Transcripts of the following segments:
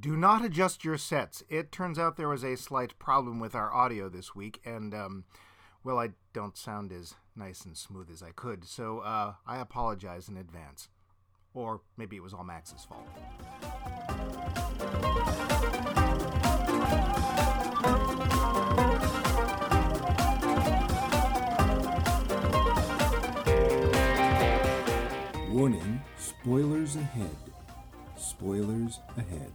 do not adjust your sets. It turns out there was a slight problem with our audio this week, and um, well, I don't sound as nice and smooth as I could, so uh, I apologize in advance. Or maybe it was all Max's fault. Warning spoilers ahead. Spoilers ahead.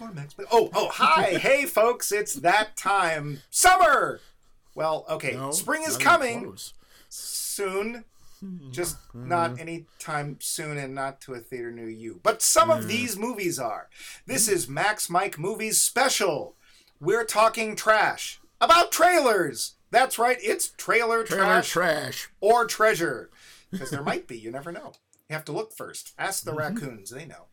Movies. Time for Max. Oh, oh, hi, hey, folks! It's that time. Summer. Well, okay, No, spring is coming close. soon. Hmm. Just not hmm. any time soon, and not to a theater near you. But some of hmm. these movies are. This is Max Mike Movies Special. We're talking trash about trailers. That's right, it's trailer, Trailer trash trash. or treasure. Because there might be, you never know. You have to look first. Ask Mm-hmm. the raccoons, they know.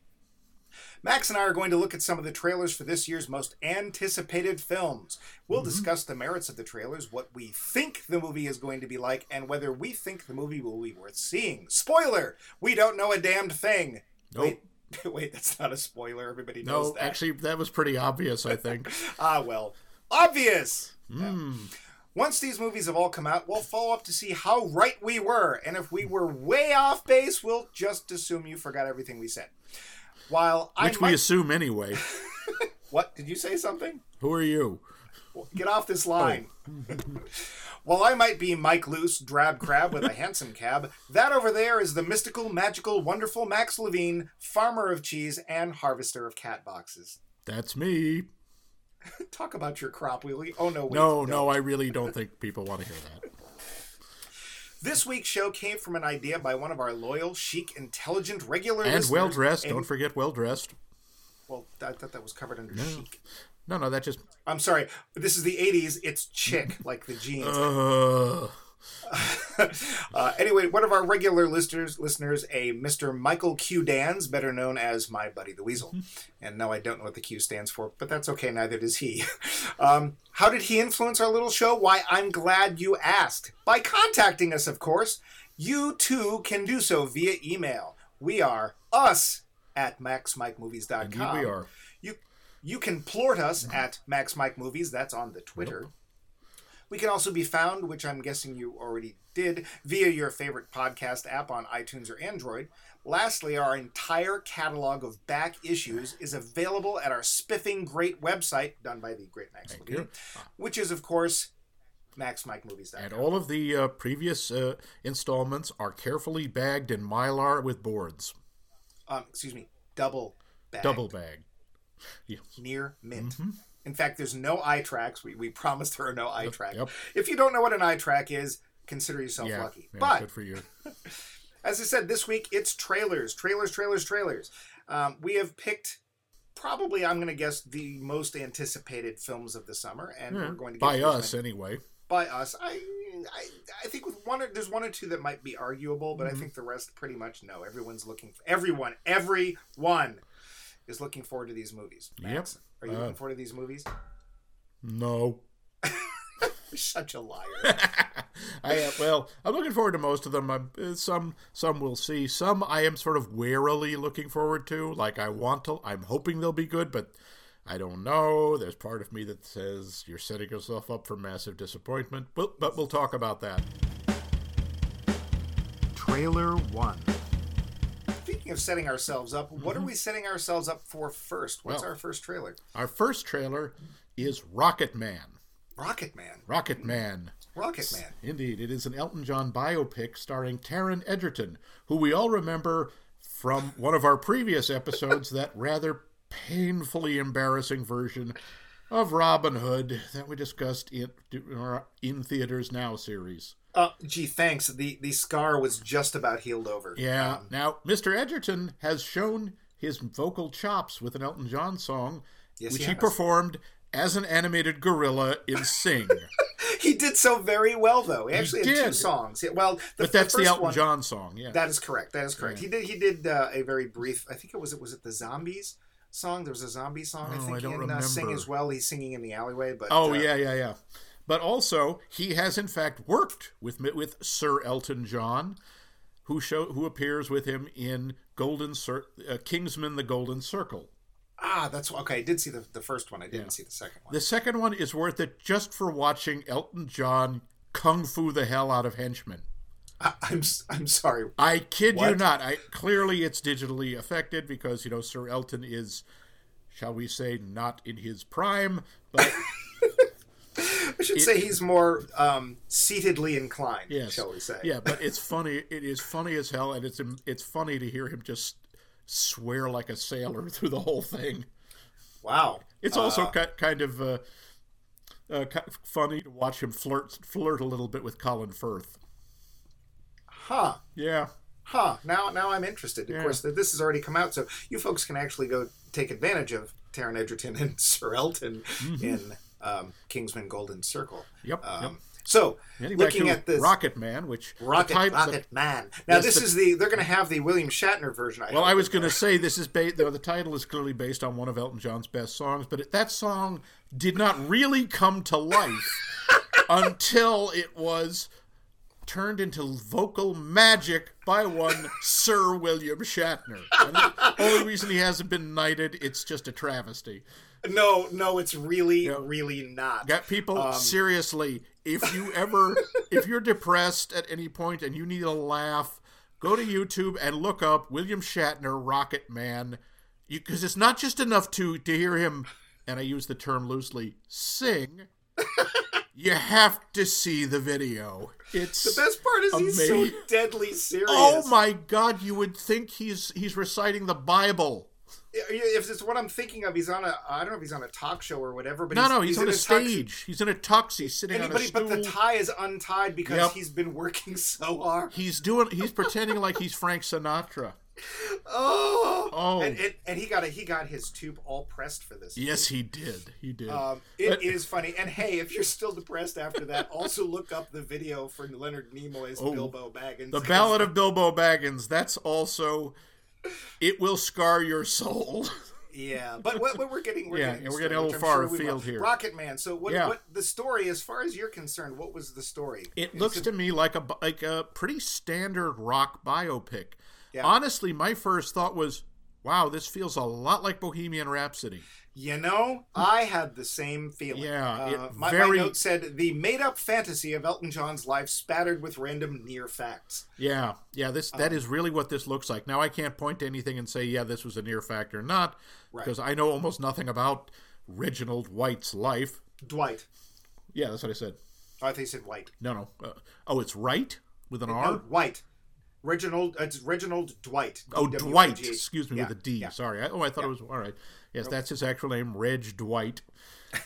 Max and I are going to look at some of the trailers for this year's most anticipated films. We'll Mm-hmm. discuss the merits of the trailers, what we think the movie is going to be like, and whether we think the movie will be worth seeing. Spoiler! We don't know a damned thing. Nope. Wait, wait, that's not a spoiler. Everybody knows No, that. actually, that was pretty obvious. I think. Ah, well, obvious. Hmm. Once these movies have all come out, we'll follow up to see how right we were, and if we were way off base, we'll just assume you forgot everything we said. While I Which we assume anyway. what did you say something? Who are you? Get off this oh. line. While I might be Mike Loose, drab crab with a handsome cab, that over there is the mystical, magical, wonderful Max Levine, farmer of cheese and harvester of cat boxes. That's me. Talk about your crop wheelie. Oh no, wait, No, no, I really don't think people want to hear that. This week's show came from an idea by one of our loyal, chic, intelligent, regular And well dressed. Don't forget well dressed. Well, I thought that was covered under chic. No, no, that just. I'm sorry. This is the 80s. It's chick, like the jeans. Uh, uh, anyway, one of our regular listeners, listeners, a Mr. Michael Q. Dans, better known as my buddy the Weasel. And no, I don't know what the Q stands for, but that's okay. Neither does he. Um, how did he influence our little show? Why, I'm glad you asked. By contacting us, of course. You too can do so via email. We are us at maxmikemovies.com. indeed, we are. You you can plort us at Max Mike Movies. That's on the Twitter. We can also be found, which I'm guessing you already did, via your favorite podcast app on iTunes or Android. Lastly, our entire catalog of back issues is available at our spiffing great website, done by the great Max Levine, which is, of course, maxmikemovies.com. And all of the uh, previous uh, installments are carefully bagged in mylar with boards. Um, excuse me, double bag. Double bag. Yes. near mint. In fact, there's no eye tracks. We, we promised there are no eye tracks. yep. If you don't know what an eye track is, consider yourself Yeah, lucky. yeah, but good for you. as I said, this week it's trailers, trailers, trailers, trailers. Um, we have picked probably, I'm going to guess, the most anticipated films of the summer, and we're going to get By us, many- anyway. by us. I, I I think with one or there's one or two that might be arguable, but Mm-hmm. I think the rest pretty much no. Everyone's looking for everyone. Everyone is looking forward to these movies. Max, Are you Uh, looking forward to these movies? No. You're such a liar. I uh, well, I'm looking forward to most of them. I'm, uh, some some we'll see. Some I am sort of warily looking forward to. Like I want to. I'm hoping they'll be good, but I don't know. There's part of me that says you're setting yourself up for massive disappointment. But but we'll talk about that. Trailer 1. Speaking of setting ourselves up, what are mm-hmm. we setting ourselves up for first? What's Well- our first trailer? Our first trailer is Rocket Man. Rocket Man. Rocket Man. Rocket Man. Indeed, it is an Elton John biopic starring Taron Egerton, who we all remember from one of our previous episodes, that rather painfully embarrassing version of Robin Hood that we discussed in our In Theaters Now series. Uh, gee, thanks. The the scar was just about healed over. Yeah. Um, now, Mr. Egerton has shown his vocal chops with an Elton John song, Yes, which he he, performed as an animated gorilla in Sing. he did so very well, though. He actually had two songs. Well, the, but that's the, first Elton one, John song, yeah. That is correct. That is correct. He did. He did uh, a very brief. I think it was. It was it the zombies song. There was a zombie song. I Oh, think I don't in uh, Sing as well. He's singing in the alleyway. But oh, uh, yeah, yeah, yeah. But also, he has in fact worked with with Sir Elton John, who show who appears with him in Golden Cir- uh, Kingsman: The Golden Circle. Ah, that's okay. I did see the, the first one. I didn't see the second one. The second one is worth it just for watching Elton John kung fu the hell out of henchmen. I, I'm s- I'm sorry. I kid you What? not. I clearly it's digitally affected because you know Sir Elton is, shall we say, not in his prime, but I should say he's more um, seatedly inclined. yes, shall we say? yeah. But it's funny. It is funny as hell, and it's it's funny to hear him just swear like a sailor through the whole thing. Wow. It's also ki- kind of uh, uh, funny to watch him flirt flirt a little bit with Colin Firth. Huh. Yeah, Huh. Now, now I'm interested. Of Yeah. course, this has already come out, so you folks can actually go take advantage of Taron Egerton and Sir Elton in um, Kingsman Golden Circle. Yep, Um, yep. So, back looking at this Rocket Man, which the Rocket, the- Rocket Man. Now, this the- is the they're going to have the William Shatner version. I Well. I was going to say this is ba- the, the title is clearly based on one of Elton John's best songs, but it, that song did not really come to life until it was turned into vocal magic by one Sir William Shatner. And the only reason he hasn't been knighted, it's just a travesty. No, no, it's really, really not. Got people Um, seriously. If you ever, if you're depressed at any point and you need a laugh, go to YouTube and look up William Shatner Rocket Man, because it's not just enough to to hear him, and I use the term loosely, sing. you have to see the video. It's The best part is he's so deadly serious. Oh my God! You would think he's he's reciting the Bible. If it's what I'm thinking of, he's on a I don't know if he's on a talk show or whatever, but No, he's, no, he's, on in a tux- stage. He's in a tux. He's sitting And on a but, stool. but the tie is untied because Yep. he's been working so hard. He's doing. He's pretending like he's Frank Sinatra. Oh, Oh. And, and, and he got a, he got his tube all pressed for this. Yes, he did. He did. Um, it is funny. And hey, if you're still depressed after that, also look up the video for Leonard Nimoy's Oh. Bilbo Baggins. the Ballad of Bilbo Baggins. That's also. It will scar your soul. Yeah, but what, what we're getting, we're Yeah, getting, we're getting a little far sure afield here. Rocket Man. So what? Yeah. What the story, as far as you're concerned, what was the story? It looks to me like a like a pretty standard rock biopic. Yeah. Honestly, my first thought was, "Wow, this feels a lot like Bohemian Rhapsody." You know, I had the same feeling. Yeah, Uh, my, very- my note said the made-up fantasy of Elton John's life spattered with random near facts. Yeah, yeah. This Um, that is really what this looks like. Now I can't point to anything and say, "Yeah, this was a near fact or not," Right. because I know almost nothing about Reginald White's life. Dwight. Yeah, that's what I said. Oh, I think he said White. No, no. Uh, oh, it's right with an No, R. White. Reginald. It's Reginald Dwight. Oh, D-W-I-G-H. Dwight. Excuse me, Yeah, with a D. yeah. Sorry. I, oh, I thought it was all right. Yes, that's his actual name, Reg Dwight.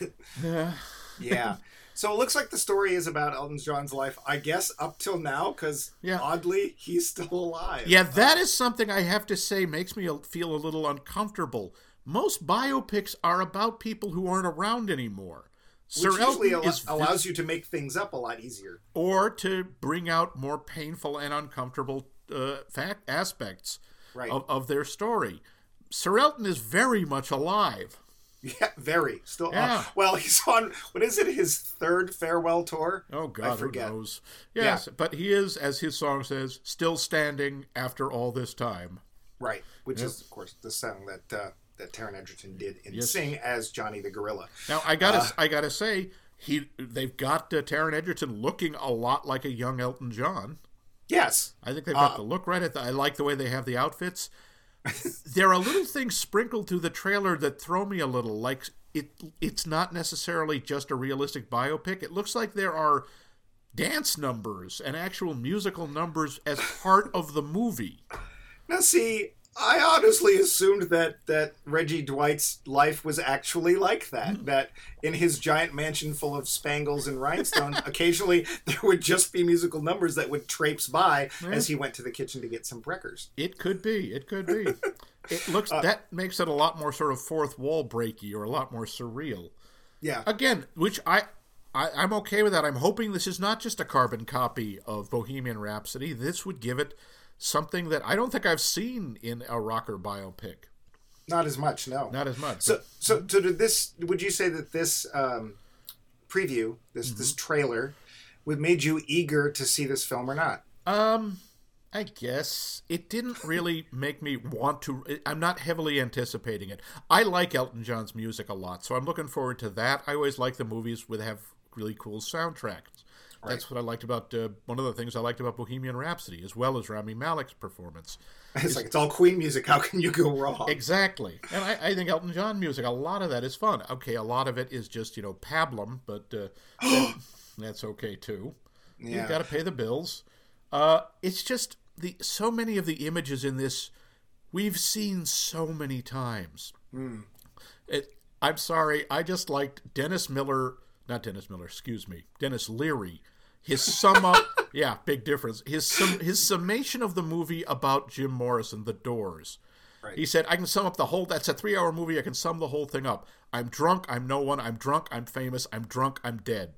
Yeah. So it looks like the story is about Elton John's life, I guess, up till now, because Yeah. oddly, he's still alive. Yeah, uh, that is something I have to say makes me feel a little uncomfortable. Most biopics are about people who aren't around anymore. Which Sir usually Elton al- is allows you to make things up a lot easier. or to bring out more painful and uncomfortable uh, fact aspects Right. of, of their story. Sir Elton is very much alive. Yeah, very. Still. Yeah. Uh, well, he's on, what is it, his third farewell tour? Oh God, who forget. knows? Yes, but he is, as his song says, still standing after all this time. Right. Which is, of course, the song that uh, that Taron Egerton did in Yes. Sing as Johnny the Gorilla. Now I gotta, I gotta say, he they've got uh, Taron Egerton looking a lot like a young Elton John. Yes. I think they've Uh, got the look right. At the, I like the way they have the outfits. there are little things sprinkled through the trailer that throw me a little. Like it, it's not necessarily just a realistic biopic. It looks like there are dance numbers and actual musical numbers as part of the movie. Now, see, I honestly assumed that that Reggie Dwight's life was actually like Hmm. that. that in his giant mansion full of spangles and rhinestones, occasionally there would just be musical numbers that would traipse by as he went to the kitchen to get some breakers. It could be. It could be. It looks that makes it a lot more sort of fourth wall breaky or a lot more surreal. Yeah. Again, which I, I I'm okay with that. I'm hoping this is not just a carbon copy of Bohemian Rhapsody. This would give it something that I don't think I've seen in a rocker biopic. Not as much, no. Not as much. So, so, so did this? Would you say that this um, preview, this Mm-hmm. this trailer, would made you eager to see this film or not? Um, I guess it didn't really make me want to. I'm not heavily anticipating it. I like Elton John's music a lot, so I'm looking forward to that. I always like the movies with have really cool soundtracks. That's what I liked about uh, one of the things I liked about Bohemian Rhapsody, as well as Rami Malek's performance. It's like it's all Queen music. How can you go wrong? Exactly, and I, I think Elton John music, a lot of that is fun. Okay, a lot of it is just you know pablum, but uh, that- that's okay too. Yeah. You got to pay the bills. Uh, it's just the so many of the images in this we've seen so many times. It, I'm sorry, I just liked Dennis Miller, not Dennis Miller, excuse me, Denis Leary. His sum up, yeah, big difference. His sum, his summation of the movie about Jim Morrison, The Doors. Right. He said, "I can sum up the whole. That's a three-hour movie. I can sum the whole thing up. I'm drunk. I'm no one. I'm drunk. I'm famous. I'm drunk. I'm dead.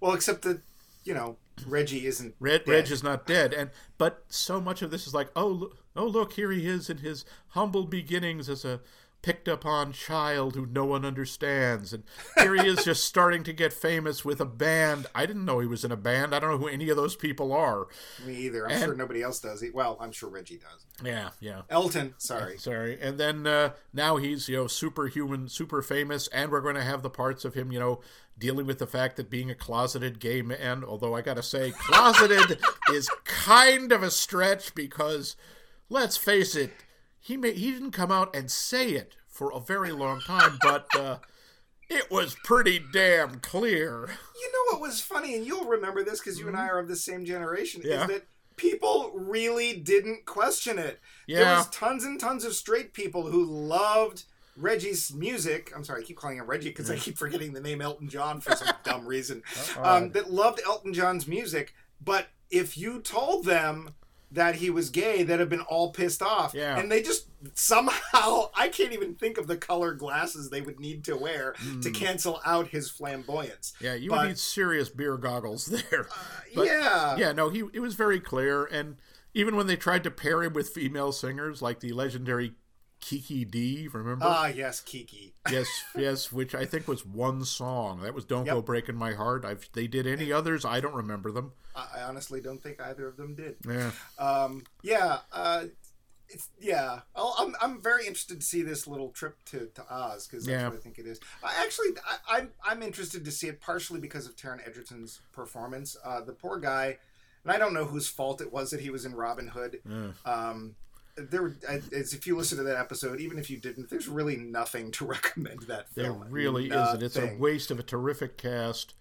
Well, except that you know Reggie isn't. Red, dead. Reg is not dead, and but so much of this is like, oh, look, oh, look, here he is in his humble beginnings as a picked up on child who no one understands, and here he is just starting to get famous with a band. I didn't know he was in a band. I don't know who any of those people are. Me either. I'm sure nobody else does. Well, I'm sure Reggie does. Yeah, yeah. Elton, sorry. Sorry. And then uh, now he's, you know, superhuman, super famous, and we're going to have the parts of him, you know, dealing with the fact that being a closeted gay man, although I got to say, closeted is kind of a stretch because, let's face it, he may, he didn't come out and say it for a very long time, but uh, it was pretty damn clear. You know what was funny, and you'll remember this because you and I are of the same generation, Mm-hmm. Yeah. is that people really didn't question it. Yeah. There was tons and tons of straight people who loved Reggie's music. I'm sorry, I keep calling him Reggie because I keep forgetting the name Elton John for some dumb reason. Um, that loved Elton John's music, but if you told them that he was gay, that have been all pissed off, Yeah. and they just somehow I can't even think of the color glasses they would need to wear to cancel out his flamboyance. Hmm. Yeah, you But- would need serious beer goggles there. But- yeah, yeah, no, he it was very clear, and even when they tried to pair him with female singers like the legendary Kiki Dee, remember? Ah, yes, Kiki. yes, yes, which I think was one song. That was "Don't Go Breaking My Heart." I've, they did any others? I don't remember them. I I honestly don't think either of them did. Yeah, Um, yeah, uh, it's yeah. I'll, I'm I'm very interested to see this little trip to, to Oz because that's Yeah. what I think it is. I actually I, I'm I'm interested to see it partially because of Taron Egerton's performance. Uh, the poor guy, and I don't know whose fault it was that he was in Robin Hood. yeah. Um, there, as if you listen to that episode, even if you didn't, there's really nothing to recommend that film there really isn't. It's a waste of a terrific cast,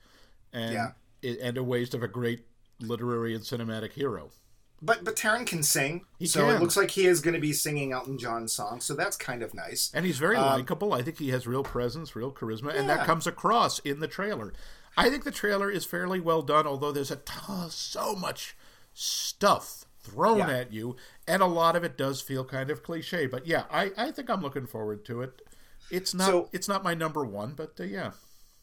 and Yeah. it, and a waste of a great literary and cinematic hero. But but Taron can sing, He so can. it looks like he is going to be singing Elton John's song. So that's kind of nice. And he's very Um, likable. I think he has real presence, real charisma, and that comes across in the trailer. I think the trailer is fairly well done, although there's a ton, so much stuff thrown Yeah. at you, and a lot of it does feel kind of cliche. But yeah, I, I think I'm looking forward to it. It's not So- it's not my number one, but uh, yeah,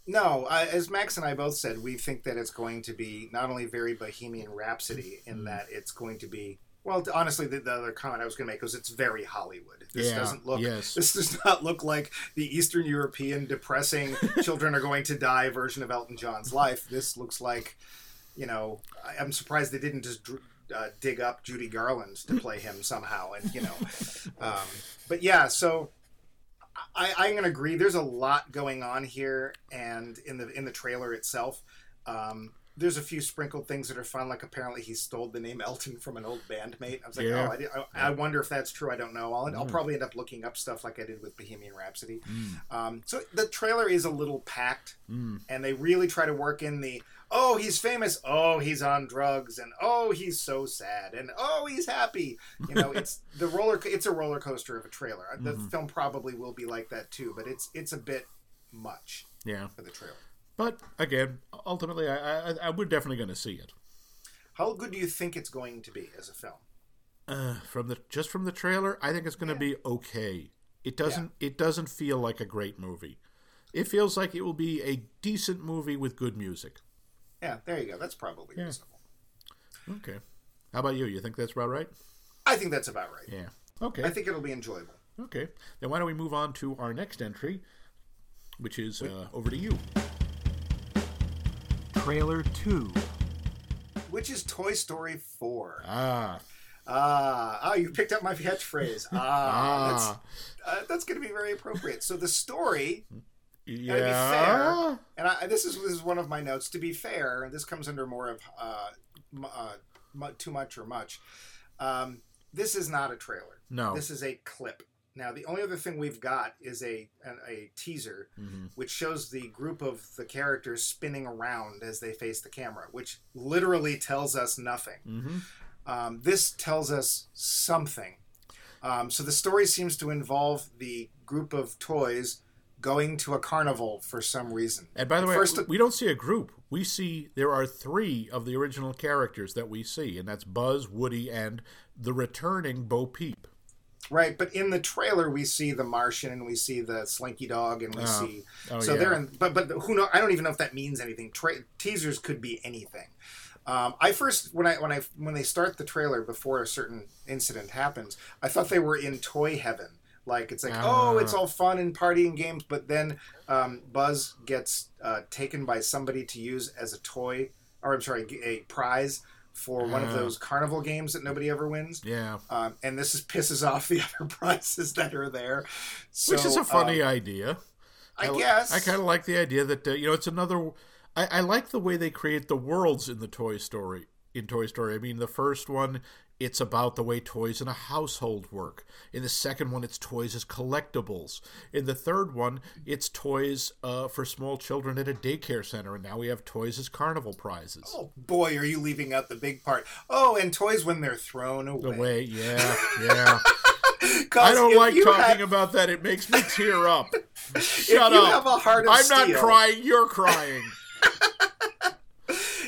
No, uh, as Max and I both said, we think that it's going to be not only very Bohemian Rhapsody in Hmm. that it's going to be. Well, honestly, the, the other comment I was going to make was it's very Hollywood. This Yeah, doesn't look. yes. This does not look like the Eastern European depressing "children are going to die" version of Elton John's life. This looks like, you know, I, I'm surprised they didn't just dr- uh, dig up Judy Garland to play him somehow, and you know, um, but yeah, so I, I'm going to agree. There's a lot going on here, and in the in the trailer itself, um, there's a few sprinkled things that are fun. Like apparently he stole the name Elton from an old bandmate. I was like, Yeah. oh, I, I, I wonder if that's true. I don't know. I'll, I'll probably end up looking up stuff like I did with Bohemian Rhapsody. Um, so the trailer is a little packed, and they really try to work in the oh he's famous, oh he's on drugs, and oh he's so sad, and oh he's happy. You know, it's the roller. It's a roller coaster of a trailer. The film probably will be like that too, but it's it's a bit much yeah. for the trailer. But again, ultimately, I I, I we're definitely going to see it. How good do you think it's going to be as a film? Uh, from the just from the trailer, I think it's going to be okay. It doesn't it doesn't feel like a great movie. It feels like it will be a decent movie with good music. Yeah, there you go. That's probably reasonable. Okay. How about you? You think that's about right? I think that's about right. Yeah. Okay. I think it'll be enjoyable. okay. Then why don't we move on to our next entry, which is uh, over to you. Trailer 2. which is Toy Story 4. Ah, Ah, ah, you picked up my catchphrase. Ah, that's, ah, uh, that's going to be very appropriate. So the story, yeah. be fair, and I, this is this is one of my notes. To be fair, this comes under more of uh, uh, too much or much. Um, this is not a trailer. No. This is a clip. Now, the only other thing we've got is a a, a teaser, Mhm. which shows the group of the characters spinning around as they face the camera, which literally tells us nothing. Mhm. Um, this tells us something. Um, so the story seems to involve the group of toys going to a carnival for some reason. And by the way, First- we don't see a group. We see there are three of the original characters that we see, and that's Buzz, Woody, and the returning Bo Peep. Right, but in the trailer we see the Martian and we see the Slinky Dog and we Oh. see Oh, so yeah. they're in but but who know I don't even know if that means anything. Tra- teasers could be anything. Um, I first when I when I when they start the trailer before a certain incident happens, I thought they were in toy heaven. Like it's like oh, Ah. it's all fun and partying games, but then um, Buzz gets uh, taken by somebody to use as a toy, or I'm sorry, a prize for one of Ah. those carnival games that nobody ever wins. Yeah, Um, and this is pisses off the other prizes that are there. So, which is a funny um, idea. I li- guess. I kind of like the idea that uh, you know it's another. I, I like the way they create the worlds in the Toy Story. In Toy Story, I mean, the first one, it's about the way toys in a household work. In the second one, it's toys as collectibles. In the third one, it's toys uh, for small children at a daycare center, and now we have toys as carnival prizes. Oh boy, are you leaving out the big part? Oh, and toys when they're thrown away. The way, yeah, yeah. I don't like talking had- about that. It makes me tear up. Shut you up. have a heart of I'm steel, not crying. You're crying.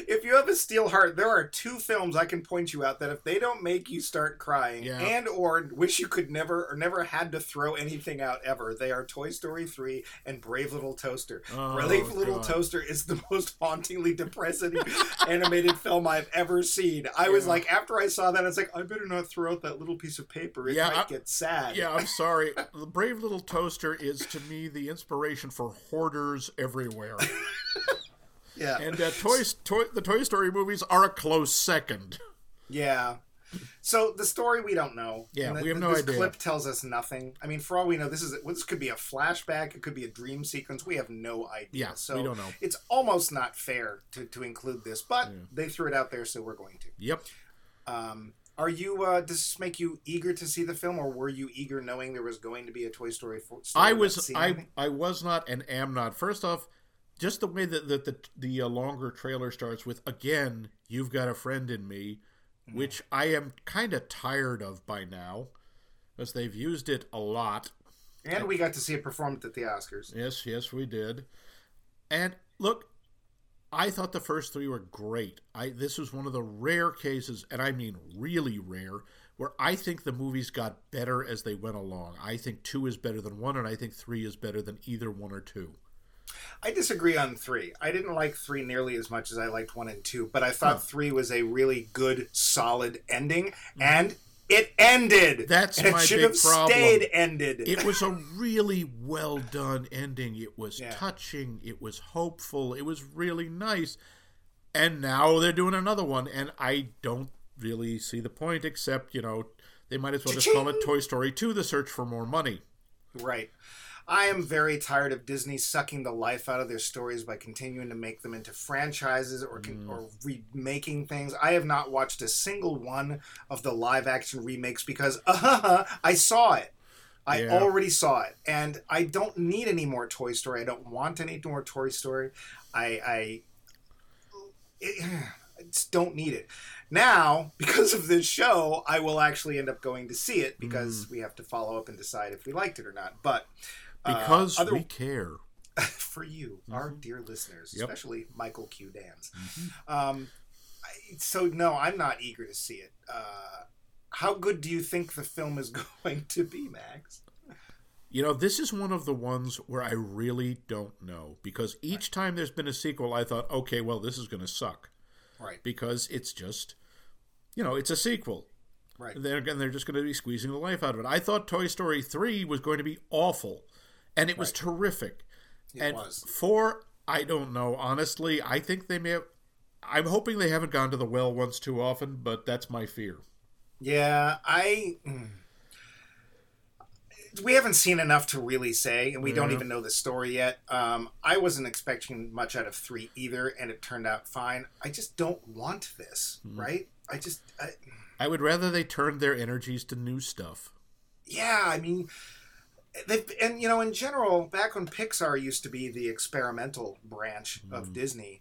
If you have a steel heart, there are two films I can point you out that if they don't make you start crying Yeah. and or wish you could never or never had to throw anything out ever, they are Toy Story 3 and Brave Little Toaster. Oh, Brave Little God. Toaster is the most hauntingly depressing animated film I've ever seen. I was like, after I saw that, I was like, I better not throw out that little piece of paper. It Yeah, might I- get sad. Yeah, I'm sorry. The Brave Little Toaster is to me the inspiration for hoarders everywhere. Yeah. And uh, toy, toy, the Toy Story movies are a close second. Yeah. So the story we don't know. Yeah, the- we have no this idea. clip tells us nothing. I mean, for all we know, this is this could be a flashback. It could be a dream sequence. We have no idea. Yeah, so we don't know. It's almost not fair to, to include this, but they threw it out there, so we're going to. Yep. Um, are you? Uh, does this make you eager to see the film, or were you eager knowing there was going to be a Toy Story? story I was I anything? I was not and am not. First off, just the way that, that the the uh, longer trailer starts with again, you've got a friend in me, Mm-hmm. which I am kind of tired of by now, because they've used it a lot. And we got to see it performed at the Oscars. Yes, yes, we did. And look, I thought the first three were great. I this was one of the rare cases, and I mean really rare, where I think the movies got better as they went along. I think two is better than one, and I think three is better than either one or two. I disagree on three. I didn't like three nearly as much as I liked one and two, but I thought three was a really good, solid ending, hmm. and it ended. That's and my it should big have problem. stayed ended. It was a really well done ending. It was Yeah. touching. It was hopeful. It was really nice. And now they're doing another one, and I don't really see the point, except, you know, they might as well just call it Toy Story 2 The Search for More Money. right. I am very tired of Disney sucking the life out of their stories by continuing to make them into franchises or con- Mm. or remaking things. I have not watched a single one of the live action remakes because uh, I saw it. I Yeah. already saw it, and I don't need any more Toy Story. I don't want any more Toy Story. I, I, it, I just don't need it. Now, because of this show, I will actually end up going to see it because we have to follow up and decide if we liked it or not. But uh, Because other- we care. for you, our dear listeners, Yep. especially Michael Q. Dans. Um, I, so no, I'm not eager to see it. Uh, how good do you think the film is going to be, Max? You know, this is one of the ones where I really don't know. Because each time there's been a sequel, I thought, okay, well, this is going to suck. Right, Because it's just, you know, it's a sequel. right. They're again, they're just going to be squeezing the life out of it. I thought Toy Story three was going to be awful, and it was terrific. It and was. four, I don't know. Honestly, I think they may have. I'm hoping they haven't gone to the well once too often, but that's my fear. Yeah, I. mm. We haven't seen enough to really say, and we don't even know the story yet. Um, I wasn't expecting much out of three either, and it turned out fine. I just don't want this, Hmm. right? I just, I, I would rather they turned their energies to new stuff. yeah, I mean, and you know, in general, back when Pixar used to be the experimental branch of Disney,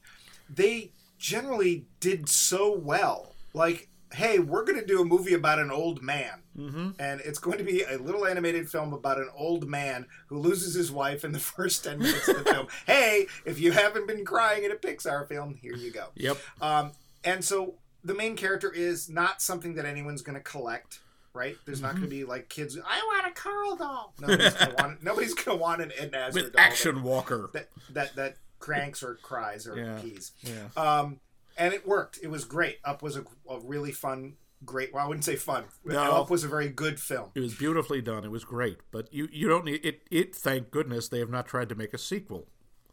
they generally did so well. Like, hey, we're going to do a movie about an old man. Mm-hmm. and it's going to be a little animated film about an old man who loses his wife in the first 10 minutes of the film. Hey, if you haven't been crying in a Pixar film, here you go. Yep. Um, and so the main character is not something that anyone's going to collect, right? There's not going to be like kids, I want a Carl doll. Nobody's going to want Nobody's going to want an Ed Asner With doll Action Walker. that, that, that cranks or cries or Yeah. pees. Yeah. Um, and it worked. It was great. Up was a, a really fun, great. Well, I wouldn't say fun. No. Up was a very good film. It was beautifully done. It was great. But you, you don't need it. It. Thank goodness they have not tried to make a sequel.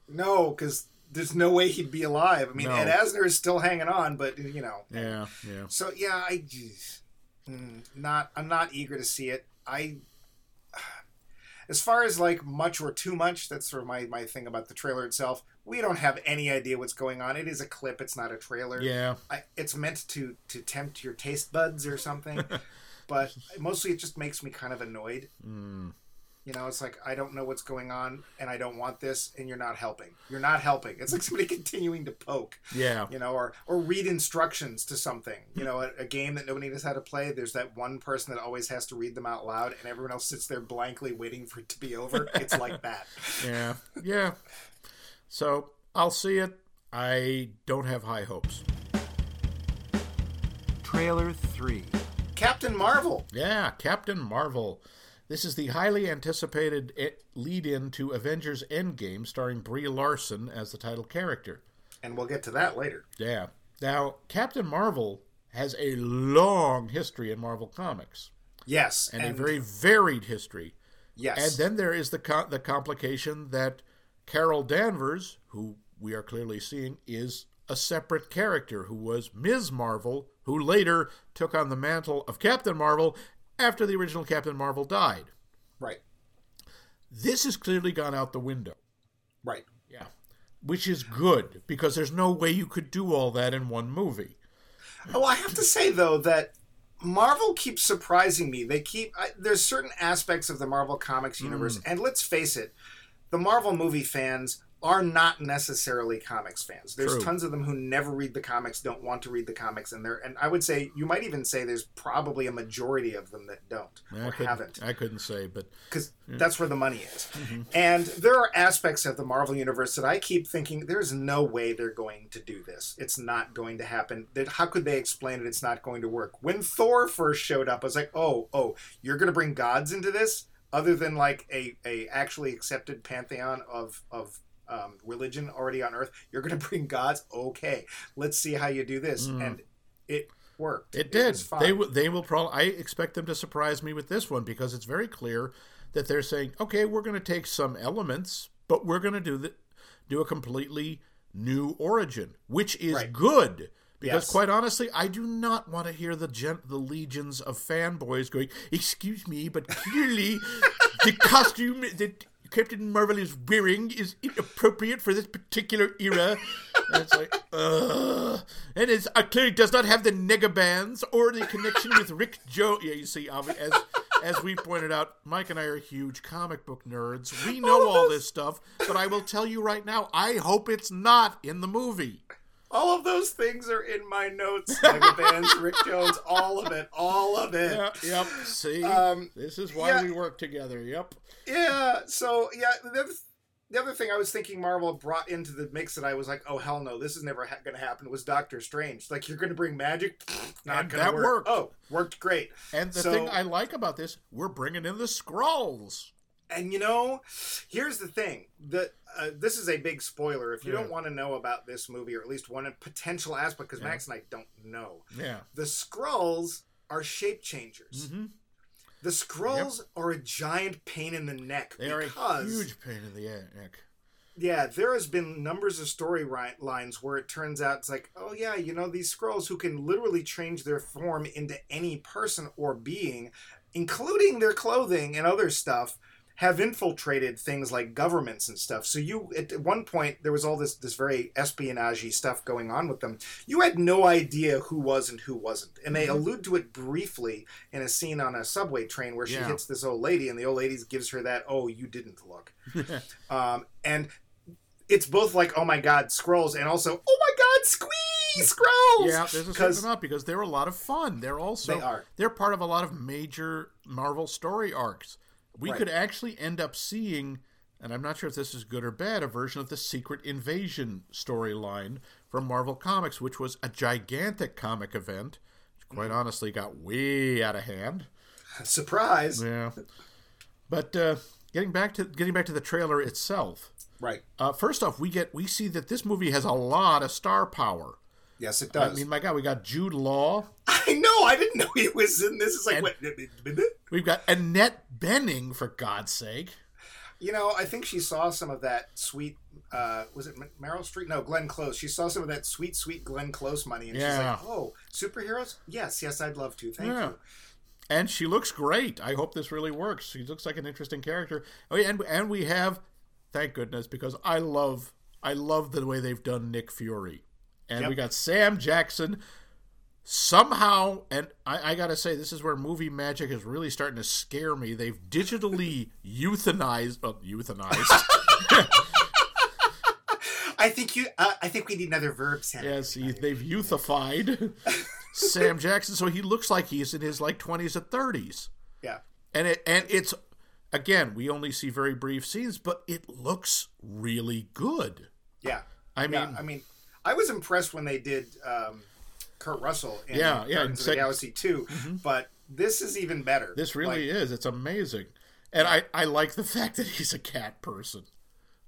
No, because there's no way he'd be alive. I mean, No. Ed Asner is still hanging on, but you know. Yeah. Yeah. So yeah, I mm, not. I'm not eager to see it. I. As far as like much or too much, that's sort of my, my thing about the trailer itself. We don't have any idea what's going on. It is a clip. It's not a trailer. Yeah. I, it's meant to to tempt your taste buds or something, but mostly it just makes me kind of annoyed. Mm. You know, it's like I don't know what's going on, and I don't want this, and you're not helping. You're not helping. It's like somebody continuing to poke, Yeah. you know, or or read instructions to something. You know, a, a game that nobody knows how to play. There's that one person that always has to read them out loud, and everyone else sits there blankly waiting for it to be over. It's like that. Yeah. Yeah. So I'll see it. I don't have high hopes. Trailer 3. Captain Marvel. Yeah, Captain Marvel. This is the highly anticipated lead in to Avengers Endgame starring Brie Larson as the title character. And we'll get to that later. Yeah. Now, Captain Marvel has a long history in Marvel Comics Yes, and, a very varied history. yes, And then there is the co- the complication that Carol Danvers, who we are clearly seeing, is a separate character who was Ms. Marvel, who later took on the mantle of Captain Marvel after the original Captain Marvel died. right, This has clearly gone out the window. right. Yeah. Which is good because there's no way you could do all that in one movie. Oh, I have to say though that Marvel keeps surprising me. They keep I, there's certain aspects of the Marvel Comics universe, Mm. and let's face it, the Marvel movie fans are not necessarily comics fans. There's True. tons of them who never read the comics, don't want to read the comics, and they're and I would say you might even say there's probably a majority of them that don't I or couldn't, haven't I couldn't say, but because that's where the money is. Mm-hmm. And there are aspects of the Marvel universe that I keep thinking there's no way they're going to do this. It's not going to happen. That how could they explain it? It's not going to work. When Thor first showed up, I was like, oh, oh, you're going to bring gods into this, other than like a a actually accepted pantheon of of um, religion already on Earth. You're going to bring gods. Okay, let's see how you do this. And it worked. Mm. It did. they will. They will probably. I expect them to surprise me with this one because it's very clear that they're saying, okay, we're going to take some elements, but we're going to do the, do a completely new origin, which is Right. good. Because Yes. quite honestly, I do not want to hear the gen- the legions of fanboys going, "Excuse me, but clearly the costume that Captain Marvel is wearing is inappropriate for this particular era." And it's like, ugh. And it uh, clearly does not have the nega bands or the connection with Rick Joe. Yeah, you see, as as we pointed out, Mike and I are huge comic book nerds. We know all this stuff, but I will tell you right now, I hope it's not in the movie. All of those things are in my notes. Mega bands, Rick Jones, all of it, all of it. Yeah, yep. See, Um, this is why yeah. we work together. Yep. Yeah. So yeah, the other, the other thing I was thinking Marvel brought into the mix that I was like, oh hell no, this is never ha- going to happen. Was Doctor Strange? Like you're going to bring magic? Not going to work. worked. Oh, worked great. And the So- thing I like about this, we're bringing in the Skrulls. And you know, here's the thing. The uh, this is a big spoiler. If you Yeah. don't want to know about this movie, or at least one potential aspect, because Yeah. Max and I don't know, Yeah. the Skrulls are shape changers. hmm The Skrulls are a giant pain in the neck They are because a huge pain in the neck. Yeah, there has been numbers of story lines where it turns out it's like, oh yeah, you know these Skrulls who can literally change their form into any person or being, including their clothing and other stuff, have infiltrated things like governments and stuff. So you at one point there was all this this very espionage stuff going on with them. You had no idea who was and who wasn't. And they Mhm. allude to it briefly in a scene on a subway train where she Yeah. hits this old lady and the old lady gives her that oh you didn't look. um, and it's both like oh my god Skrulls and also oh my god squeeze Skrulls. Yeah, there's a certain because amount because they're a lot of fun. They're also They are. they're part of a lot of major Marvel story arcs. We Right. could actually end up seeing, and I'm not sure if this is good or bad, a version of the Secret Invasion storyline from Marvel Comics, which was a gigantic comic event, which quite Mm-hmm. honestly got way out of hand. surprise. Yeah. But uh, getting back to getting back to the trailer itself. Right. Uh, first off, we get we see that this movie has a lot of star power. Yes, it does. I mean, my God, we got Jude Law. I know. I didn't know he was in this. It's like And- what? We've got Annette Bening, for God's sake. You know, I think she saw some of that sweet. Uh, was it Meryl Streep? No, Glenn Close. She saw some of that sweet, sweet Glenn Close money, and she's like, "Oh, superheroes? Yes, yes, I'd love to. Thank Yeah. you." And she looks great. I hope this really works. She looks like an interesting character. Oh, yeah, and and we have, thank goodness, because I love I love the way they've done Nick Fury, and we got Sam Jackson. Somehow, and I, I gotta say, this is where movie magic is really starting to scare me. They've digitally euthanized, uh, euthanized. I think you. Uh, I think we need another verb sound. Yes, he, they've youthified Sam Jackson, so he looks like he's in his like twenties or thirties, Yeah. and it and it's again we only see very brief scenes, but it looks really good. Yeah. I mean, yeah. I mean, I was impressed when they did um, Kurt Russell in Yeah, yeah, Guardians of the Galaxy 2 but this is even better. this really Like, is. It's amazing, and I I like the fact that he's a cat person.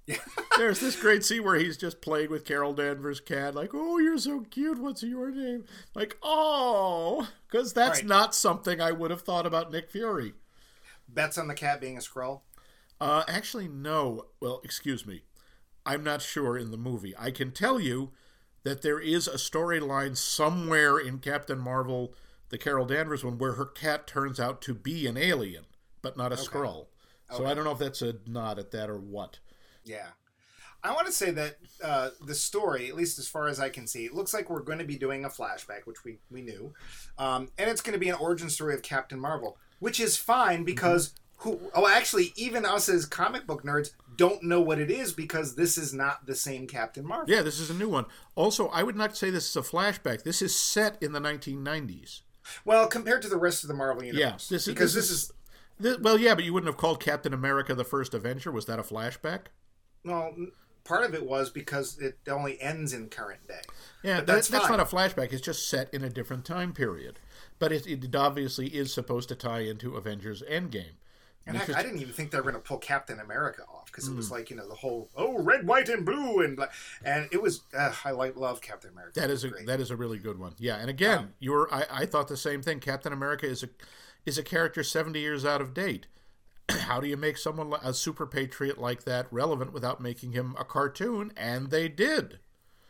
There's this great scene where he's just playing with Carol Danvers' cat, like, "Oh, you're so cute. What's your name?" Like, "Oh," because that's Right. not something I would have thought about Nick Fury. bets on the cat being a Skrull. Uh, actually, no. Well, excuse me. I'm not sure in the movie. I can tell you that there is a storyline somewhere in Captain Marvel, the Carol Danvers one, where her cat turns out to be an alien, but not a Skrull. So I don't know if that's a nod at that or what. Yeah. I want to say that uh, the story, at least as far as I can see, looks like we're going to be doing a flashback, which we, we knew. Um, and it's going to be an origin story of Captain Marvel, which is fine because who? Oh, actually, even us as comic book nerds don't know what it is because this is not the same Captain Marvel. Yeah, this is a new one. Also, I would not say this is a flashback. This is set in the 1990s. Well, compared to the rest of the Marvel universe, Yeah, this is because this, is, is this- well, yeah, but you wouldn't have called Captain America the First Avenger. Was that a flashback? well, part of it was because it only ends in current day. Yeah, that- that's that's, not a flashback. It's just set in a different time period. But it, it obviously is supposed to tie into Avengers Endgame. And heck, I didn't even think they were going to pull Captain America off because it was Hmm. like you know the whole oh red, white, and blue and bla- and it was uh, I like love Captain America. that is a great. that is a really good one. Yeah, and again, Um, you were I, I thought the same thing. Captain America is a is a character seventy years out of date. How do you make someone a super patriot like that relevant without making him a cartoon? And they did.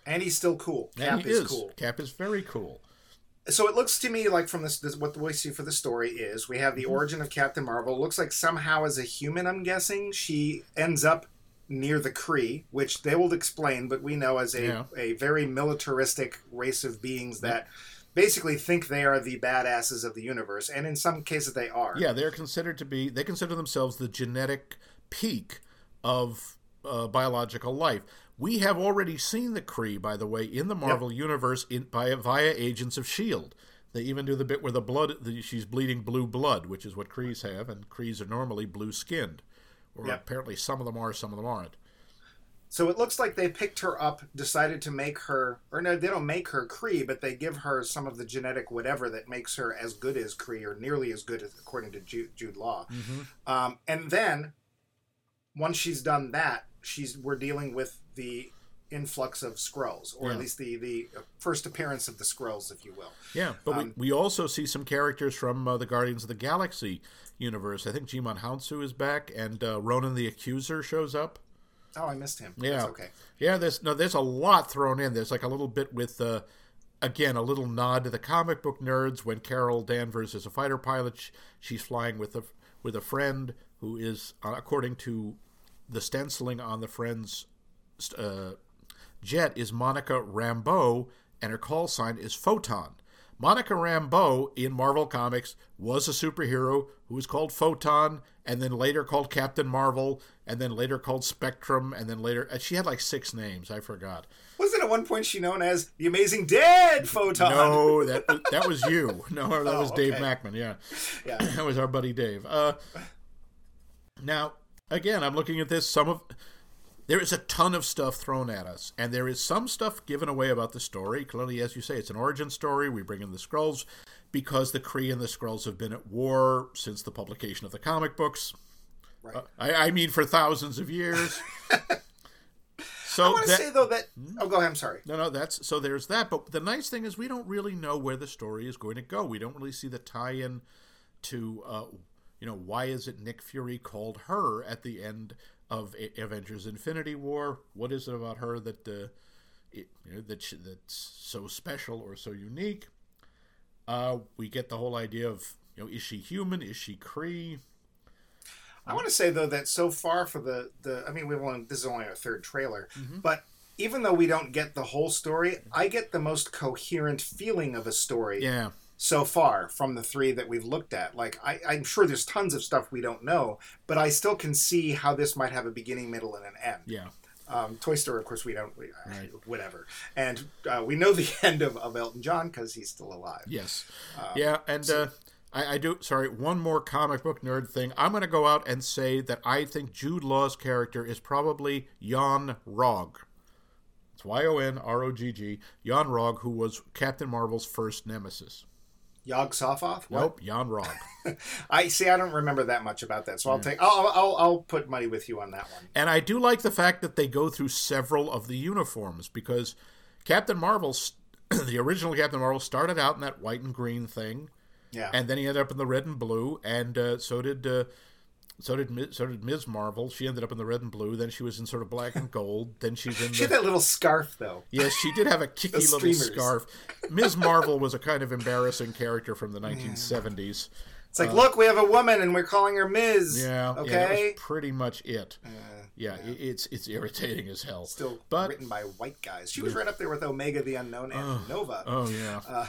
and he's still cool. Cap he is, is cool. Cap is very cool. So it looks to me like from this, this what we see for the story is we have the Mm-hmm. origin of Captain Marvel. It looks like somehow as a human, I'm guessing she ends up near the Kree, which they will explain, but we know as a Yeah. a very militaristic race of beings that basically think they are the badasses of the universe, and in some cases they are. Yeah, they're considered to be, they consider themselves the genetic peak of uh, biological life. We have already seen the Kree, by the way, in the Marvel universe in, by, via Agents of S.H.I.E.L.D. They even do the bit where the blood, the, she's bleeding blue blood, which is what Krees have, and Krees are normally blue skinned. Or Yep. apparently some of them are, some of them aren't. So it looks like they picked her up, decided to make her, or no, they don't make her Kree, but they give her some of the genetic whatever that makes her as good as Kree, or nearly as good as according to Jude, Jude Law. Um, and then, once she's done that, she's we're dealing with the influx of Skrulls, or at least the the first appearance of the Skrulls, if you will. Yeah, but Um, we, we also see some characters from uh, the Guardians of the Galaxy universe. I think Djimon Hounsou is back, and uh, Ronan the Accuser shows up. Oh, I missed him. Yeah. That's okay. Yeah, there's no, there's a lot thrown in. There's like a little bit with, uh, again, a little nod to the comic book nerds when Carol Danvers is a fighter pilot. sh- She's flying with a with a friend who is, uh, according to the stenciling on the friend's uh, jet, is Monica Rambeau, and her call sign is Photon. Monica Rambeau in Marvel Comics was a superhero who was called Photon, and then later called Captain Marvel, and then later called Spectrum, and then later uh, she had like six names. I forgot. Wasn't at one point she known as the Amazing Dead Photon? No, that that was you. No, that Oh, was Dave okay. Mackman. Yeah, Yeah. that was our buddy Dave. Uh, now, again, I'm looking at this. Some of there is a ton of stuff thrown at us, and there is some stuff given away about the story. Clearly, as you say, it's an origin story. We bring in the Skrulls because the Kree and the Skrulls have been at war since the publication of the comic books. Right. Uh, I, I mean, for thousands of years. so I want to say though that oh, go ahead. I'm sorry. no, no, that's so there's that. But the nice thing is we don't really know where the story is going to go. We don't really see the tie-in to, uh, you know, why is it Nick Fury called her at the end of Avengers: Infinity War? What is it about her that, uh, it, you know, that she, that's so special or so unique? Uh, we get the whole idea of, you know, is she human? Is she Kree? I want to say though that so far for the the I mean we've only this is only our third trailer, Mm-hmm. but even though we don't get the whole story, I get the most coherent feeling of a story Yeah, so far from the three that we've looked at. Like I, I'm sure there's tons of stuff we don't know, but I still can see how this might have a beginning, middle, and an end. yeah. Um, Toy Story, of course, we don't. We, Right. Whatever, and uh, we know the end of, of Elton John because he's still alive. Yes. Um, yeah, and uh, I, I do. Sorry, one more comic book nerd thing. I'm going to go out and say that I think Jude Law's character is probably Yon-Rogg. It's Y O N R O G G. Yon-Rogg, who was Captain Marvel's first nemesis. Yog Sothoth. Nope, Yon-Rogg. I see. I don't remember that much about that, so I'll take. I'll, I'll I'll put money with you on that one. And I do like the fact that they go through several of the uniforms because Captain Marvel, the original Captain Marvel, started out in that white and green thing. Yeah. and then he ended up in the red and blue, and uh, so did uh, so did so did Ms. Marvel. She ended up in the red and blue. Then she was in sort of black and gold. Then she's in she had that little scarf though. yes, she did have a kicky little streamers. scarf. Ms. Marvel was a kind of embarrassing character from the 1970s. It's like, look, we have a woman and we're calling her Ms. Uh, Yeah, yeah, Okay. was pretty much it. yeah, i it's it's irritating as hell. Still but written by white guys. She was right up there with Omega the Unknown and Nova. oh yeah.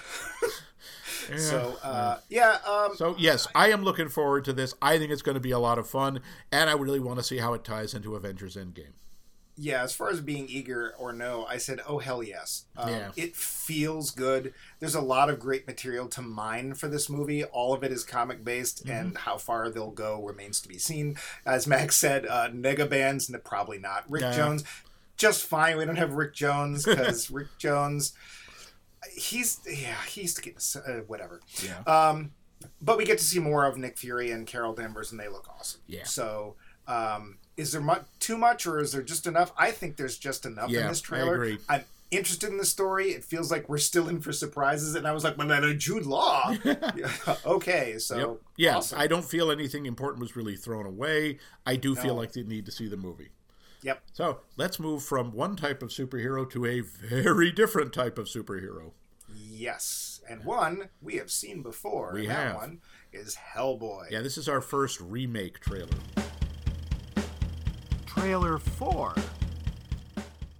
Yeah. so uh, yeah, um, So yes, I am looking forward to this. I think it's going to be a lot of fun, and I really want to see how it ties into Avengers Endgame. yeah. As far as being eager or no, I said, oh hell yes. Um, Yeah. It feels good. There's a lot of great material to mine for this movie. All of it is comic based, Mm-hmm. and how far they'll go remains to be seen. As Max said, uh, nega bands, probably not. Rick Yeah. Jones, just fine. We don't have Rick Jones because Rick Jones. He's yeah he's getting uh, whatever. Yeah. Um, but we get to see more of Nick Fury and Carol Danvers, and they look awesome. Yeah. So, um, is there much too much, or is there just enough? I think there's just enough Yeah, in this I trailer. agree. I'm interested in the story. It feels like we're still in for surprises, and I was like, "But then Jude Law." Okay, so Yep. Yeah, awesome. I don't feel anything important was really thrown away. I do feel like they need to see the movie. Yep. So let's move from one type of superhero to a very different type of superhero. Yes, and one we have seen before. We and that have. one is Hellboy. Yeah, this is our first remake trailer. Trailer 4.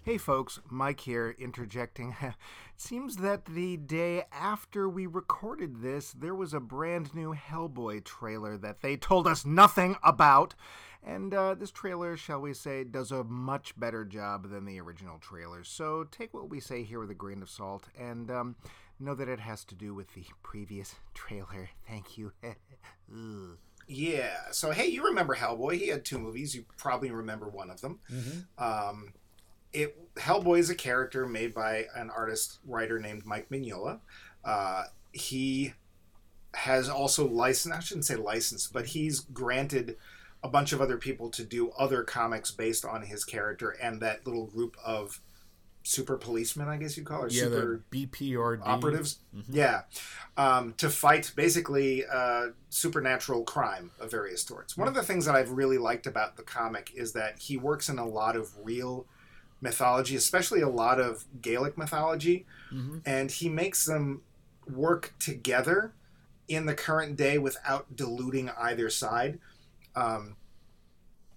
Hey folks, Mike here interjecting. it seems that the day after we recorded this, there was a brand new Hellboy trailer that they told us nothing about. And uh, this trailer, shall we say, does a much better job than the original trailer. So take what we say here with a grain of salt and um, know that it has to do with the previous trailer. Thank you. Yeah. So hey, you remember Hellboy? He had two movies. You probably remember one of them. Um, it Hellboy is a character made by an artist writer named Mike Mignola. Uh, he has also licensed. I shouldn't say licensed, but he's granted a bunch of other people to do other comics based on his character and that little group of super policemen, I guess you'd call, or Yeah, super the BPRD operatives. Yeah, um, to fight basically uh, supernatural crime of various sorts. One of the things that I've really liked about the comic is that he works in a lot of real mythology, especially a lot of Gaelic mythology, Mhm. and he makes them work together in the current day without diluting either side. Um,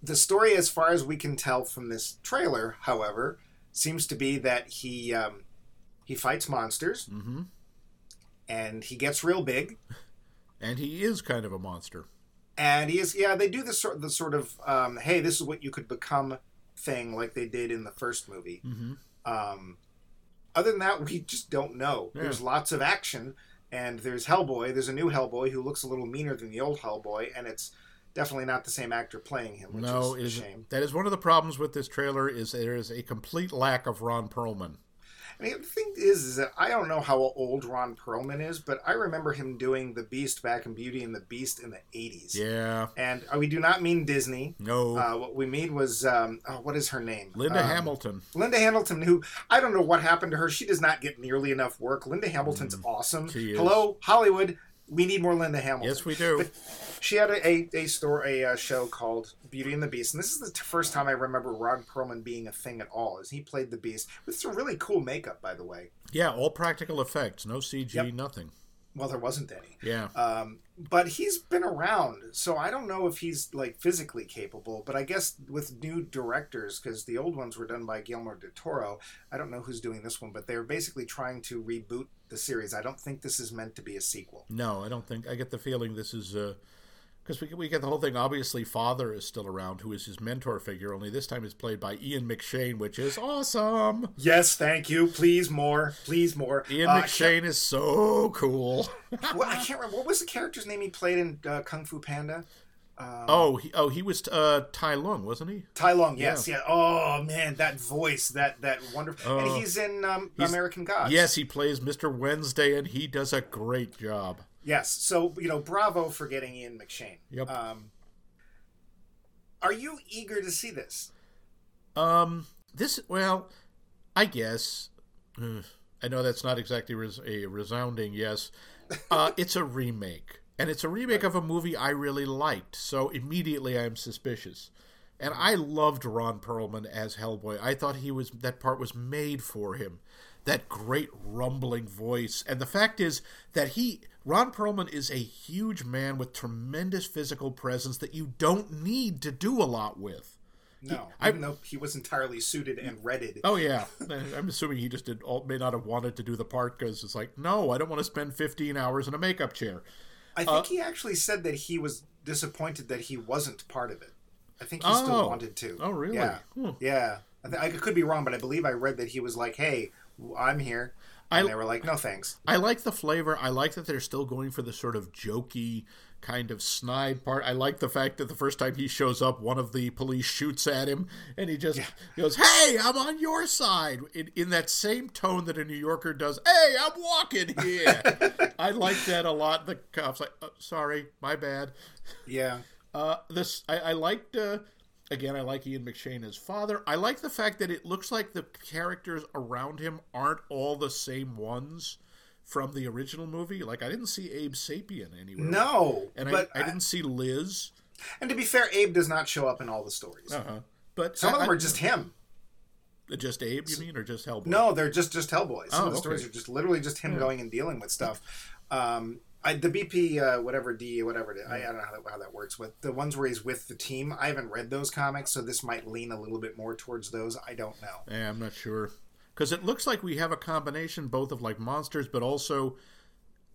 the story, as far as we can tell from this trailer, however, seems to be that he um, he fights monsters hmm and he gets real big. And he is kind of a monster. And he is, yeah, they do the sort, the sort of, um, hey, this is what you could become thing like they did in the first movie. hmm Um, other than that, we just don't know. Yeah. There's lots of action, and there's Hellboy. There's a new Hellboy who looks a little meaner than the old Hellboy, and it's definitely not the same actor playing him, which No, is a shame. That is one of the problems with this trailer. Is there is a complete lack of Ron Perlman. And the thing is, is that I don't know how old Ron Perlman is, but I remember him doing the Beast back in Beauty and the Beast in the 80s. Yeah. And uh, we do not mean Disney. No. Uh, what we mean was, um, oh, what is her name? Linda Um, Hamilton. Linda Hamilton, who I don't know what happened to her. She does not get nearly enough work. Linda Hamilton's awesome. Mm. is. Hello, Hollywood. We need more Linda Hamilton. Yes, we do. But she had a a, a store a, uh show called Beauty and the Beast, and this is the t- first time I remember Ron Perlman being a thing at all. Is he played the Beast with some really cool makeup, by the way. Yeah, all practical effects, no CG, Yep. nothing. Well, there wasn't any. Yeah. Um, but he's been around, so I don't know if he's like physically capable. But I guess with new directors, because the old ones were done by Guillermo del Toro, I don't know who's doing this one, but they're basically trying to reboot the series. I don't think this is meant to be a sequel. No, I don't think. I get the feeling this is because we we get the whole thing. Obviously, Father is still around, who is his mentor figure. Only this time is played by Ian McShane, which is awesome. Yes, thank you. Please more. Please more. Ian Uh, McShane is so cool. well, I can't remember what was the character's name he played in uh, Kung Fu Panda. Oh, he, oh, he was uh, Tai Lung, wasn't he? Tai Lung, yes, yeah. Oh man, that voice, that that wonderful. Oh. and he's in um, He's- American Gods. Yes, he plays Mr. Wednesday, and he does a great job. Yes. So, you know, bravo for getting Ian McShane. Yep. Um, are you eager to see this? Um, this well, I guess. I know that's not exactly res- a resounding yes. Uh, it's a remake, and it's a remake of a movie I really liked. So immediately I'm suspicious. And I loved Ron Perlman as Hellboy. I thought he was that part was made for him. That great rumbling voice, and the fact is that he Ron Perlman is a huge man with tremendous physical presence that you don't need to do a lot with. No. I- even though he was entirely suited and redded. Oh yeah, I'm assuming he just did all, may not have wanted to do the part because it's like, no, I don't want to spend 15 hours in a makeup chair. I uh, think he actually said that he was disappointed that he wasn't part of it. I think he still Oh. wanted to. Oh really? Yeah. Hmm. Yeah. I, th- I could be wrong, but I believe I read that he was like, hey, I'm here. I- And they were like, no thanks. I like the flavor. I like that they're still going for the sort of jokey kind of snide part. I like the fact that the first time he shows up, one of the police shoots at him, and he just goes, "Hey, I'm on your side," in, in that same tone that a New Yorker does. Hey, I'm walking here. I like that a lot. The cops like, oh, "Sorry, my bad." Yeah. Uh, this I, I liked. Uh, again, I like Ian McShane as father. I like the fact that it looks like the characters around him aren't all the same ones from the original movie. Like I didn't see Abe Sapien anywhere. No. and but I, I didn't see Liz. And to be fair, Abe does not show up in all the stories. Uh-huh. But Some of them I- are just him. just Abe. You mean, or just Hellboy? No, they're just just Hellboy. Some Oh, of the stories are just literally just him going and dealing with stuff. Um, I, the BP, uh, whatever D, whatever it is, I, I don't know how that, how that works. But the ones where he's with the team, I haven't read those comics, so this might lean a little bit more towards those. I don't know. Yeah, I'm not sure. Because it looks like we have a combination both of like monsters, but also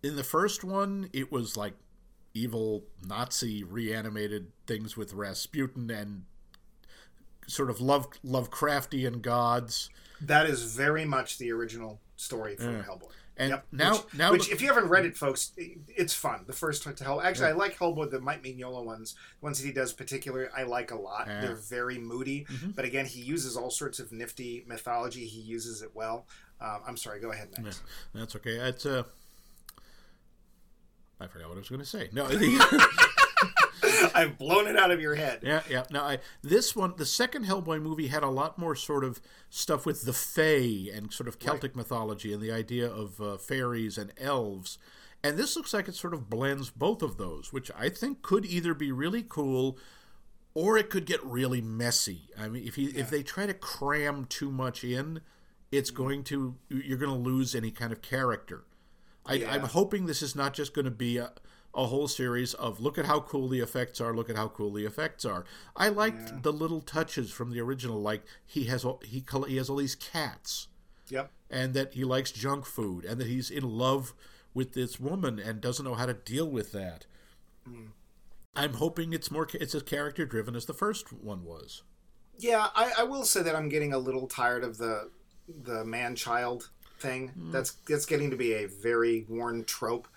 in the first one, it was like evil Nazi reanimated things with Rasputin and sort of love Lovecraftian gods. That is very much the original story from Yeah. Hellboy. And Yep. now, which, now, which if you haven't read it, folks, it's fun. The first to Hell. Actually, I like Hellboy. The Mike Mignola ones, the ones that he does particularly, I like a lot. Yeah. Mm-hmm. They're very moody, but again, he uses all sorts of nifty mythology. He uses it well. Um, I'm sorry. Go ahead, Max. that's okay. It's uh, I forgot what I was going to say. No, I've blown it out of your head. Yeah, yeah. Now, I, this one, the second Hellboy movie had a lot more sort of stuff with the Fae and sort of Celtic right. mythology and the idea of uh, fairies and elves. And this looks like it sort of blends both of those, which I think could either be really cool or it could get really messy. I mean, if he, yeah. if they try to cram too much in, it's mm-hmm. going to you're going to lose any kind of character. I, yeah. I'm hoping this is not just going to be a, a whole series of look at how cool the effects are, look at how cool the effects are. I liked yeah. the little touches from the original, like he has he he has all these cats. Yep. And that he likes junk food, and that he's in love with this woman and doesn't know how to deal with that. Mm. I'm hoping it's more it's as character driven as the first one was. Yeah, I, I will say that I'm getting a little tired of the the man child thing. Mm. That's that's getting to be a very worn trope.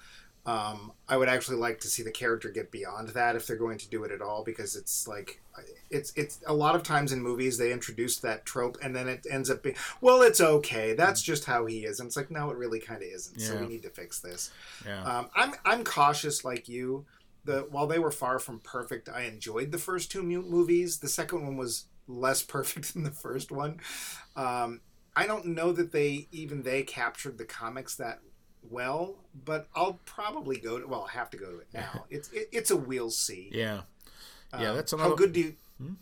Um, I would actually like to see the character get beyond that if they're going to do it at all, because it's like it's it's a lot of times in movies they introduce that trope and then it ends up being well it's okay that's just how he is and it's like no it really kind of isn't yeah. so we need to fix this. Yeah. Um, I'm I'm cautious like you. The while they were far from perfect, I enjoyed the first two movies. The second one was less perfect than the first one. Um, I don't know that they even they captured the comics that well, but I'll probably go to. Well, I have to go to it now. It's it, it's a we'll see. Yeah, yeah. Um, that's another... how good do you. Hmm?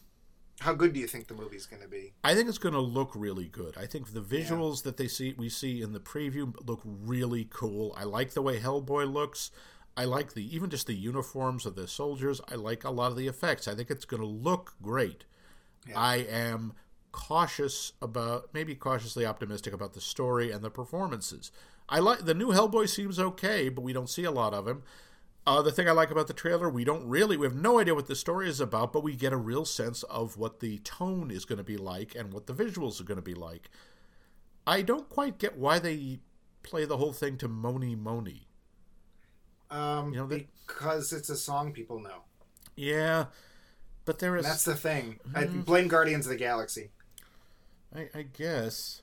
How good do you think the movie's going to be? I think it's going to look really good. I think the visuals yeah. that they see we see in the preview look really cool. I like the way Hellboy looks. I like the even just the uniforms of the soldiers. I like a lot of the effects. I think it's going to look great. Yeah. I am cautious about, maybe cautiously optimistic about the story and the performances. I like the new Hellboy seems okay, but we don't see a lot of him. Uh, the thing I like about the trailer, we don't really, we have no idea what the story is about, but we get a real sense of what the tone is going to be like and what the visuals are going to be like. I don't quite get why they play the whole thing to Mony Mony. Um, you know, they, because it's a song people know. Yeah, but there is. And that's the thing. Mm-hmm. I blame Guardians of the Galaxy. I, I guess.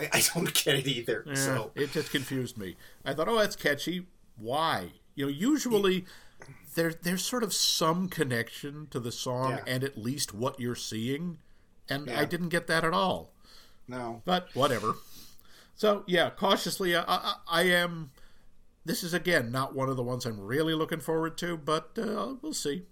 I, I, don't get it either. Yeah, so it just confused me. I thought, oh, that's catchy. Why? You know, usually there there's sort of some connection to the song yeah. and at least what you're seeing, and yeah. I didn't get that at all. No, but whatever. So yeah, cautiously, I, I, I am. This is again not one of the ones I'm really looking forward to, but uh, we'll see.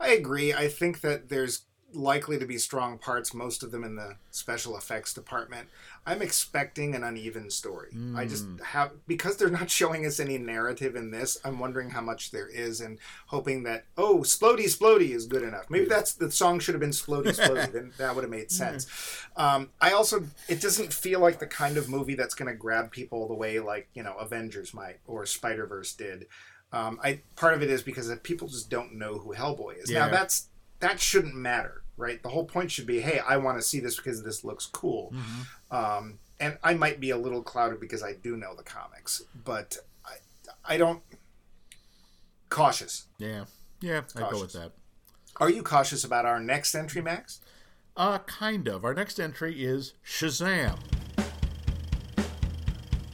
I agree. I think that there's likely to be strong parts, most of them in the special effects department. I'm expecting an uneven story. Mm. I just hmm. have because they're not showing us any narrative in this. I'm wondering how much there is, and hoping that oh, Splody Splody is good enough. Maybe that's the song should have been Splody Splody. then that would have made sense. Um, I also it doesn't feel like the kind of movie that's going to grab people the way like you know Avengers might or Spider Verse did. Um, I part of it is because people just don't know who Hellboy is. Yeah. Now that's that shouldn't matter, right? The whole point should be, hey, I want to see this because this looks cool. Mm-hmm. Um, and I might be a little clouded because I do know the comics, but I, I don't. Cautious. Yeah, yeah, I go with that. Are you cautious about our next entry, Max? Uh, kind of. Our next entry is Shazam.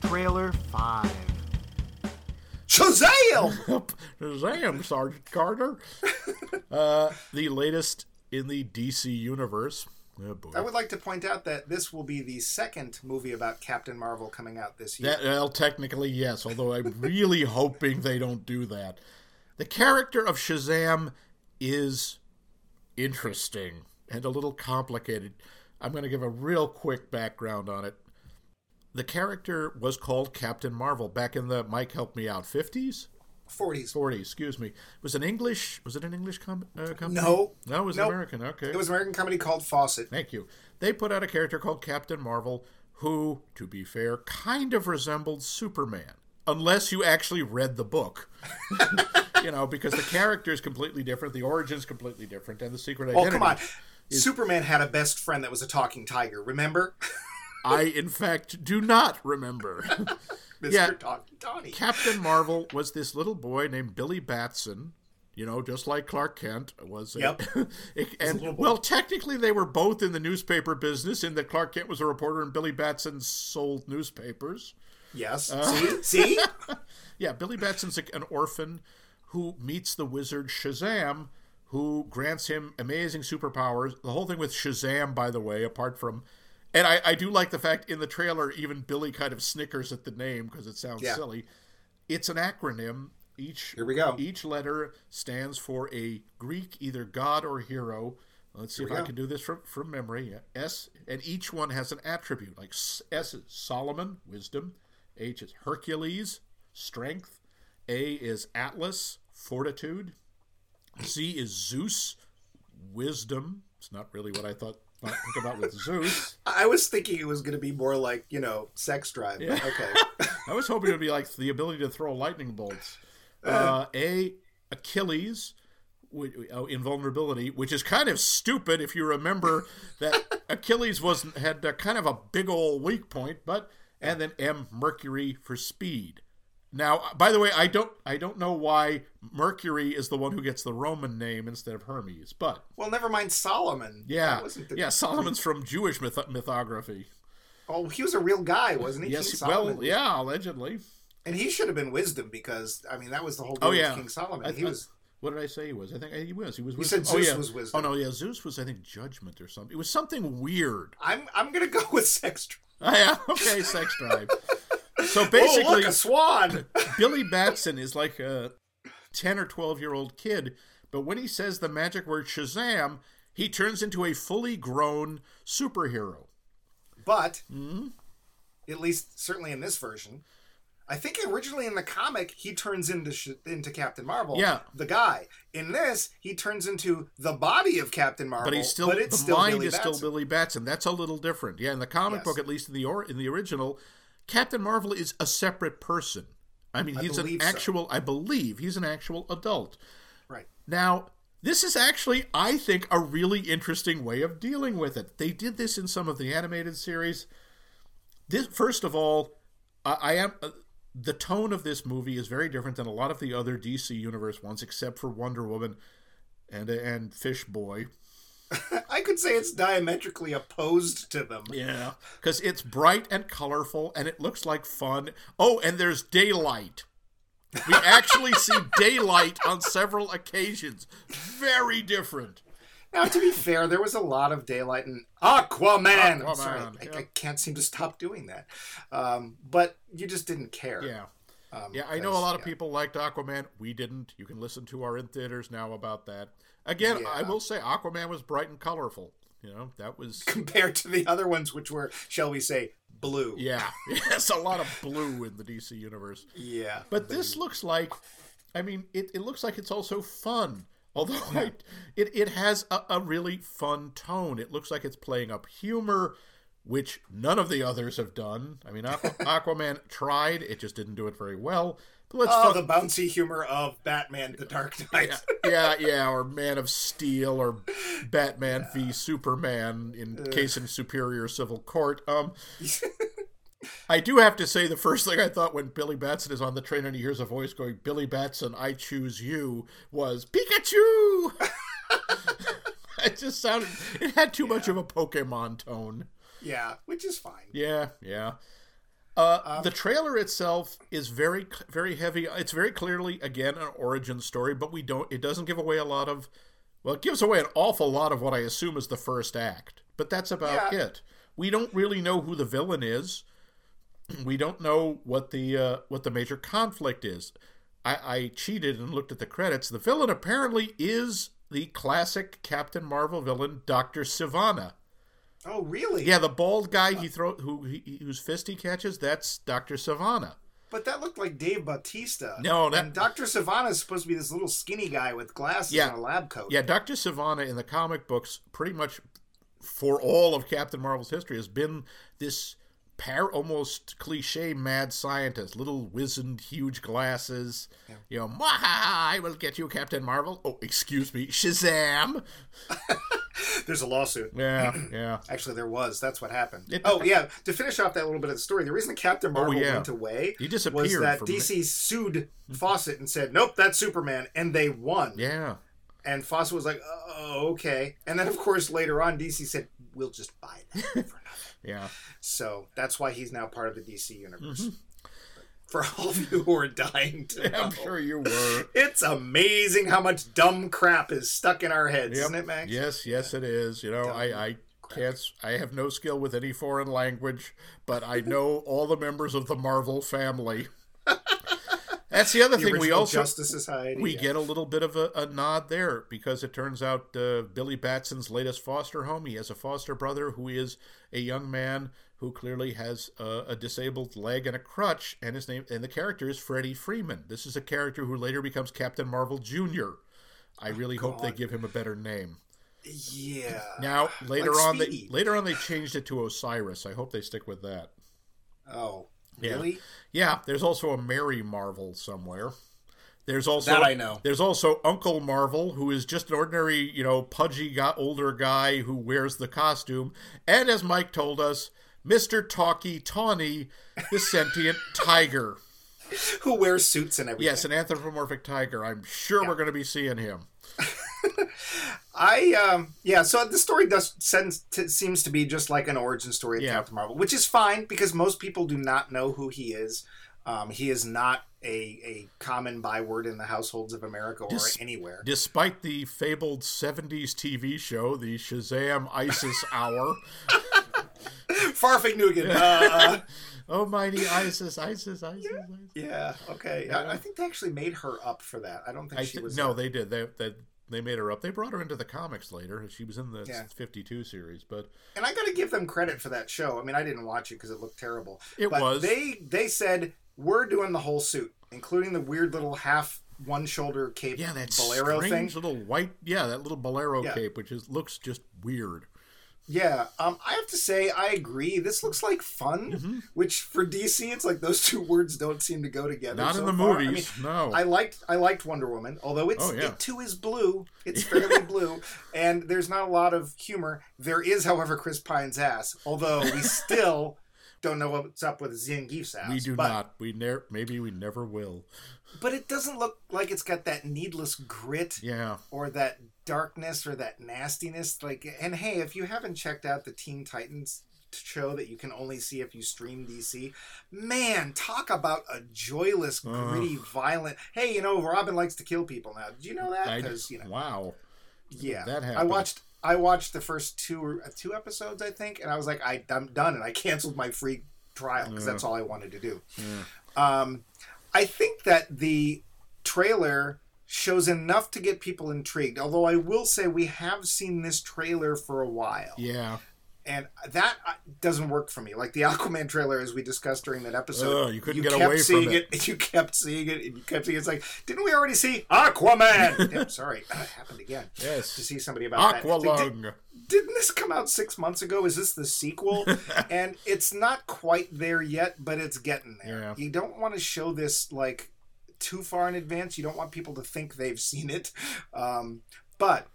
Trailer five. Shazam! Shazam, Sergeant Carter. uh, the latest in the DC universe. Oh I would like to point out that this will be the second movie about Captain Marvel coming out this year. That, well, technically, yes, although I'm really hoping they don't do that. The character of Shazam is interesting and a little complicated. I'm going to give a real quick background on it the character was called Captain Marvel back in the Mike help me out 50s 40s 40s excuse me. Was it english was it an english com- uh, company? No. No it was nope. american okay. It was an american company called fawcett. Thank you. They put out a character called captain marvel who to be fair kind of resembled superman unless you actually read the book. You know because the character is completely different the origin is completely different and the secret identity oh come on. is... superman had a best friend that was a talking tiger remember I, in fact, do not remember. Mr. yeah, Donnie. Captain Marvel was this little boy named Billy Batson. You know, just like Clark Kent was. Yep. and well, technically, they were both in the newspaper business. In that Clark Kent was a reporter and Billy Batson sold newspapers. Yes. Uh, see, see. yeah, Billy Batson's an orphan who meets the wizard Shazam, who grants him amazing superpowers. The whole thing with Shazam, by the way, apart from. And I, I do like the fact in the trailer, even Billy kind of snickers at the name because it sounds Yeah. silly. It's an acronym. Each Here we go. Each letter stands for a Greek either god or hero. Let's see if I go. can do this from, from memory. Yeah. S, and each one has an attribute. Like S S is Solomon, wisdom. H is Hercules, strength. A is Atlas, fortitude. Z is Zeus, wisdom. It's not really what I thought I think about with Zeus. I was thinking it was going to be more like you know sex drive. but Okay. I was hoping it would be like the ability to throw lightning bolts. Uh, a Achilles, oh, invulnerability, which is kind of stupid if you remember that Achilles was had kind of a big old weak point, but and then M Mercury for speed. Now, by the way, I don't I don't know why Mercury is the one who gets the Roman name instead of Hermes, but well, never mind Solomon. yeah, the- yeah, Solomon's from Jewish myth- mythography. Oh, he was a real guy, wasn't he? Yes, well, yeah, allegedly. And he should have been wisdom because I mean that was the whole Oh, yeah. with King Solomon. I he thought- was What did I say he was? I think he was. He was. You said. Oh, Zeus oh, yeah. was wisdom. Oh no, yeah, Zeus was I think judgment or something. It was something weird. I'm I'm gonna go with sex drive. Oh, yeah, okay, sex drive. So oh, basically, look, a swan. Billy Batson is like a ten or twelve year old kid, but when he says the magic word Shazam, he turns into a fully grown superhero. But Hmm? at least certainly in this version, I think originally in the comic he turns into sh- into Captain Marvel. Yeah. the guy. In this, he turns into the body of Captain Marvel. But he's still but it's the still mind Billy is still Batson. Billy Batson. That's a little different. Yeah, in the comic Yes. book, at least in the or in the original, Captain Marvel is a separate person. I mean, I he's an believe so. actual. I believe he's an actual adult. Right. Now, this is actually, I think, a really interesting way of dealing with it. They did this in some of the animated series. This, first of all, I, I am. Uh, the tone of this movie is very different than a lot of the other DC Universe ones, except for Wonder Woman and and Fish Boy. I could say it's diametrically opposed to them. Yeah, because it's bright and colorful, and it looks like fun. Oh, and there's daylight. We actually see daylight on several occasions. Very different. Now, to be fair, there was a lot of daylight in Aquaman. I'm sorry, I, yeah. I can't seem to stop doing that. Um, but you just didn't care. Yeah. Um, Yeah, I know a lot of yeah. people liked Aquaman. We didn't. You can listen to our in theaters now about that. Again, I will say Aquaman was bright and colorful. You know, that was compared to the other ones, which were, shall we say, blue. yeah, yes, a lot of blue in the DC universe. Yeah. But this looks like, I mean, it, it looks like it's also fun. Although I, it, it has a, a really fun tone. It looks like it's playing up humor, which none of the others have done. I mean, Aqu- Aquaman tried, it just didn't do it very well. Let's Oh, fu- the bouncy humor of Batman: The Dark Knight. yeah, yeah, or Man of Steel, or Batman v Superman in case in Superior Civil Court. Um, I do have to say the first thing I thought when Billy Batson is on the train and he hears a voice going, "Billy Batson, I choose you," was Pikachu. it just sounded. It had too much of a Pokemon tone. yeah, which is fine. Yeah, yeah. Uh, the trailer itself is very, very heavy. It's very clearly, again, an origin story, but we don't. It doesn't give away a lot of. Well, it gives away an awful lot of what I assume is the first act, but that's about Yeah. it. We don't really know who the villain is. We don't know what the uh, what the major conflict is. I, I cheated and looked at the credits. The villain apparently is the classic Captain Marvel villain, Doctor Sivana. Oh, really? Yeah, the bald guy he uh, throw who he, whose fist he catches, that's Doctor Sivana. But that looked like Dave Bautista. No, that- and Doctor Sivana is supposed to be this little skinny guy with glasses Yeah. and a lab coat. Yeah, Doctor Sivana in the comic books, pretty much for all of Captain Marvel's history, has been this par almost cliche mad scientist, little wizened, huge glasses. You know, I will get you, Captain Marvel. Oh, excuse me, Shazam. There's a lawsuit. Yeah, yeah. Actually, there was. That's what happened. It- oh, yeah. To finish off that little bit of the story, the reason Captain oh, Marvel Oh, yeah. went away He disappeared was that DC sued Fawcett and said, "Nope, that's Superman," and they won. Yeah. And Fawcett was like, "Oh, okay." And then, of course, later on, DC said, "We'll just buy that for nothing." Yeah. So that's why he's now part of the DC universe. Mm-hmm. for all of you who are dying to know. I'm sure you were. It's amazing how much dumb crap is stuck in our heads, Yep. isn't it, Max? Yes, yes, it is. You know, I, I can't. I have no skill with any foreign language, but I know all the members of the Marvel family. That's the other The thing. We also Justice Society. we yeah. get a little bit of a, a nod there because it turns out uh, Billy Batson's latest foster home. He has a foster brother who is a young man who clearly has a, a disabled leg and a crutch, and his name and the character is Freddie Freeman. This is a character who later becomes Captain Marvel Jr. I really hope they give him a better name. Yeah. Now later Like on, they later on they changed it to Osiris. I hope they stick with that. Oh, Yeah. really? Yeah, there's also a Mary Marvel somewhere. There's also That I know. There's also Uncle Marvel, who is just an ordinary, you know, pudgy guy, older guy who wears the costume, and as Mike told us, Mister Tawky Tawny, the sentient tiger. Who wears suits and everything? Yes, an anthropomorphic tiger. I'm sure we're going to be seeing him. I um yeah, so the story does t- seems to be just like an origin story of Yeah. Captain Marvel, which is fine because most people do not know who he is. Um, he is not a, a common byword in the households of America or Dis- anywhere. Despite the fabled 70s TV show, the Shazam ISIS Hour. Farfig Nugan. Uh, Oh, mighty ISIS, ISIS, ISIS, ISIS. yeah, okay. I, I think they actually made her up for that. I don't think I she thi- was. no, uh, they did. They, they they made her up. They brought her into the comics later. She was in the Yeah. 52 series, but and I got to give them credit for that show. I mean, I didn't watch it because it looked terrible. It but was. They they said we're doing the whole suit, including the weird little half one shoulder cape yeah, that bolero strange thing. little white, yeah, that little bolero Yeah. cape, which is looks just weird. Yeah, um, I have to say I agree. This looks like fun, Mm-hmm. which for DC, it's like those two words don't seem to go together. Not so in the far. I movies, mean, no. I liked I liked Wonder Woman, although it's Oh, yeah. it too is blue. It's fairly blue, and there's not a lot of humor. There is, however, Chris Pine's ass. Although we still don't know what's up with Zangief's ass. we do but, not. We never. Maybe we never will. But it doesn't look like it's got that needless grit Yeah. or that darkness or that nastiness. Like, and hey, if you haven't checked out the Teen Titans show that you can only see if you stream DC, man, talk about a joyless, Ugh. gritty, violent. Hey, you know, Robin likes to kill people now. Did you know that? Because you know, wow. yeah, that happened. I watched. I watched the first two uh, two episodes, I think, and I was like, I, I'm done, and I canceled my free trial because that's all I wanted to do. Um, I think that the trailer shows enough to get people intrigued. Although I will say we have seen this trailer for a while, Yeah. and that uh, doesn't work for me. Like the Aquaman trailer, as we discussed during that episode, Ugh, you couldn't get kept away from seeing it. You kept seeing it, and you kept seeing it. It's like, didn't we already see Aquaman? sorry, it happened again. Yes. To see somebody about that. Did, didn't this come out six months ago? Is this the sequel? and it's not quite there yet, but it's getting there. Yeah. You don't want to show this like too far in advance. You don't want people to think they've seen it. Um, but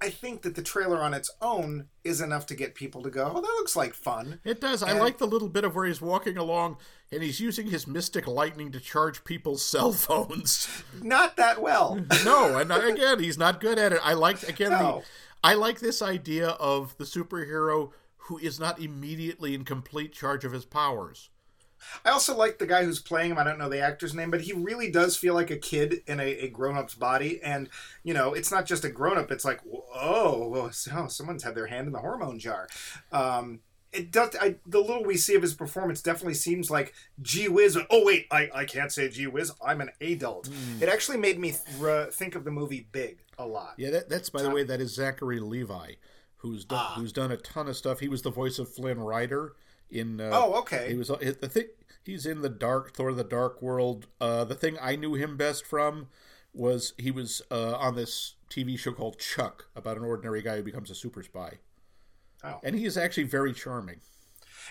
I think that the trailer on its own is enough to get people to go, oh, that looks like fun. It does. I like the little bit of where he's walking along and he's using his mystic lightning to charge people's cell phones. Not that well. no, and again, he's not good at it. I like again No. the I like this idea of the superhero who is not immediately in complete charge of his powers. I also like the guy who's playing him. I don't know the actor's name, but he really does feel like a kid in a, a grown up's body. And, you know, it's not just a grown up, it's like, oh, so someone's had their hand in the hormone jar. Um, it does. I, the little we see of his performance definitely seems like gee whiz. Oh wait, I, I can't say gee whiz. I'm an adult. It actually made me th- think of the movie Big a lot. Yeah, that, that's by the way, that is Zachary Levi, who's done, Ah. who's done a ton of stuff. He was the voice of Flynn Rider in. Uh, Oh, okay. He was the thing. He's in the Dark Thor: The Dark World. Uh, the thing I knew him best from was he was uh, on this TV show called Chuck about an ordinary guy who becomes a super spy. Oh. And he is actually very charming.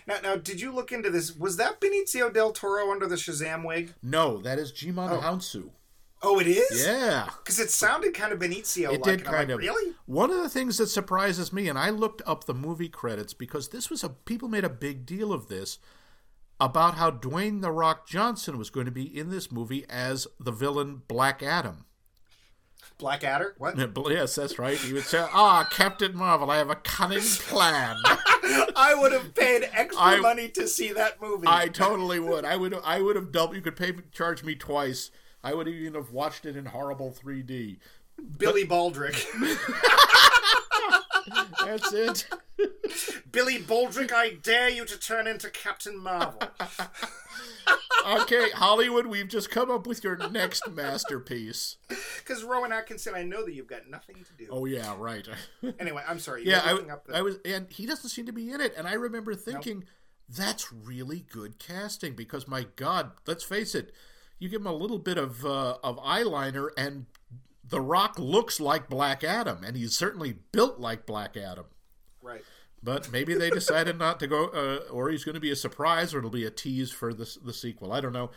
Now, now, did you look into this? Was that Benicio del Toro under the Shazam wig? No, that is Djimon Hounsou. Oh, it is. Yeah. Because it sounded kind of Benicio. It like, did kind like, of. Really? One of the things that surprises me, and I looked up the movie credits because this was a people made a big deal of this about how Dwayne the Rock Johnson was going to be in this movie as the villain Black Adam. Blackadder? What? Yes, that's right. He would say, "Ah, Captain Marvel, I have a cunning plan." I would have paid extra I- money to see that movie. I totally would. I would. I would have doubled. You could pay charge me twice. I would even have watched it in horrible 3D. Billy Baldrick. That's it. Billy Baldrick, I dare you to turn into Captain Marvel. Okay, Hollywood, we've just come up with your next masterpiece. Because Rowan Atkinson, I know that you've got nothing to do. Oh yeah, right. Anyway, I'm sorry. Yeah, I, up the- I was, and he doesn't seem to be in it. And I remember thinking, that's really good casting because my God, let's face it, you give him a little bit of uh, of eyeliner, and The Rock looks like Black Adam, and he's certainly built like Black Adam. right. But maybe they decided not to go, uh, or he's going to be a surprise, or it'll be a tease for the the sequel. I don't know.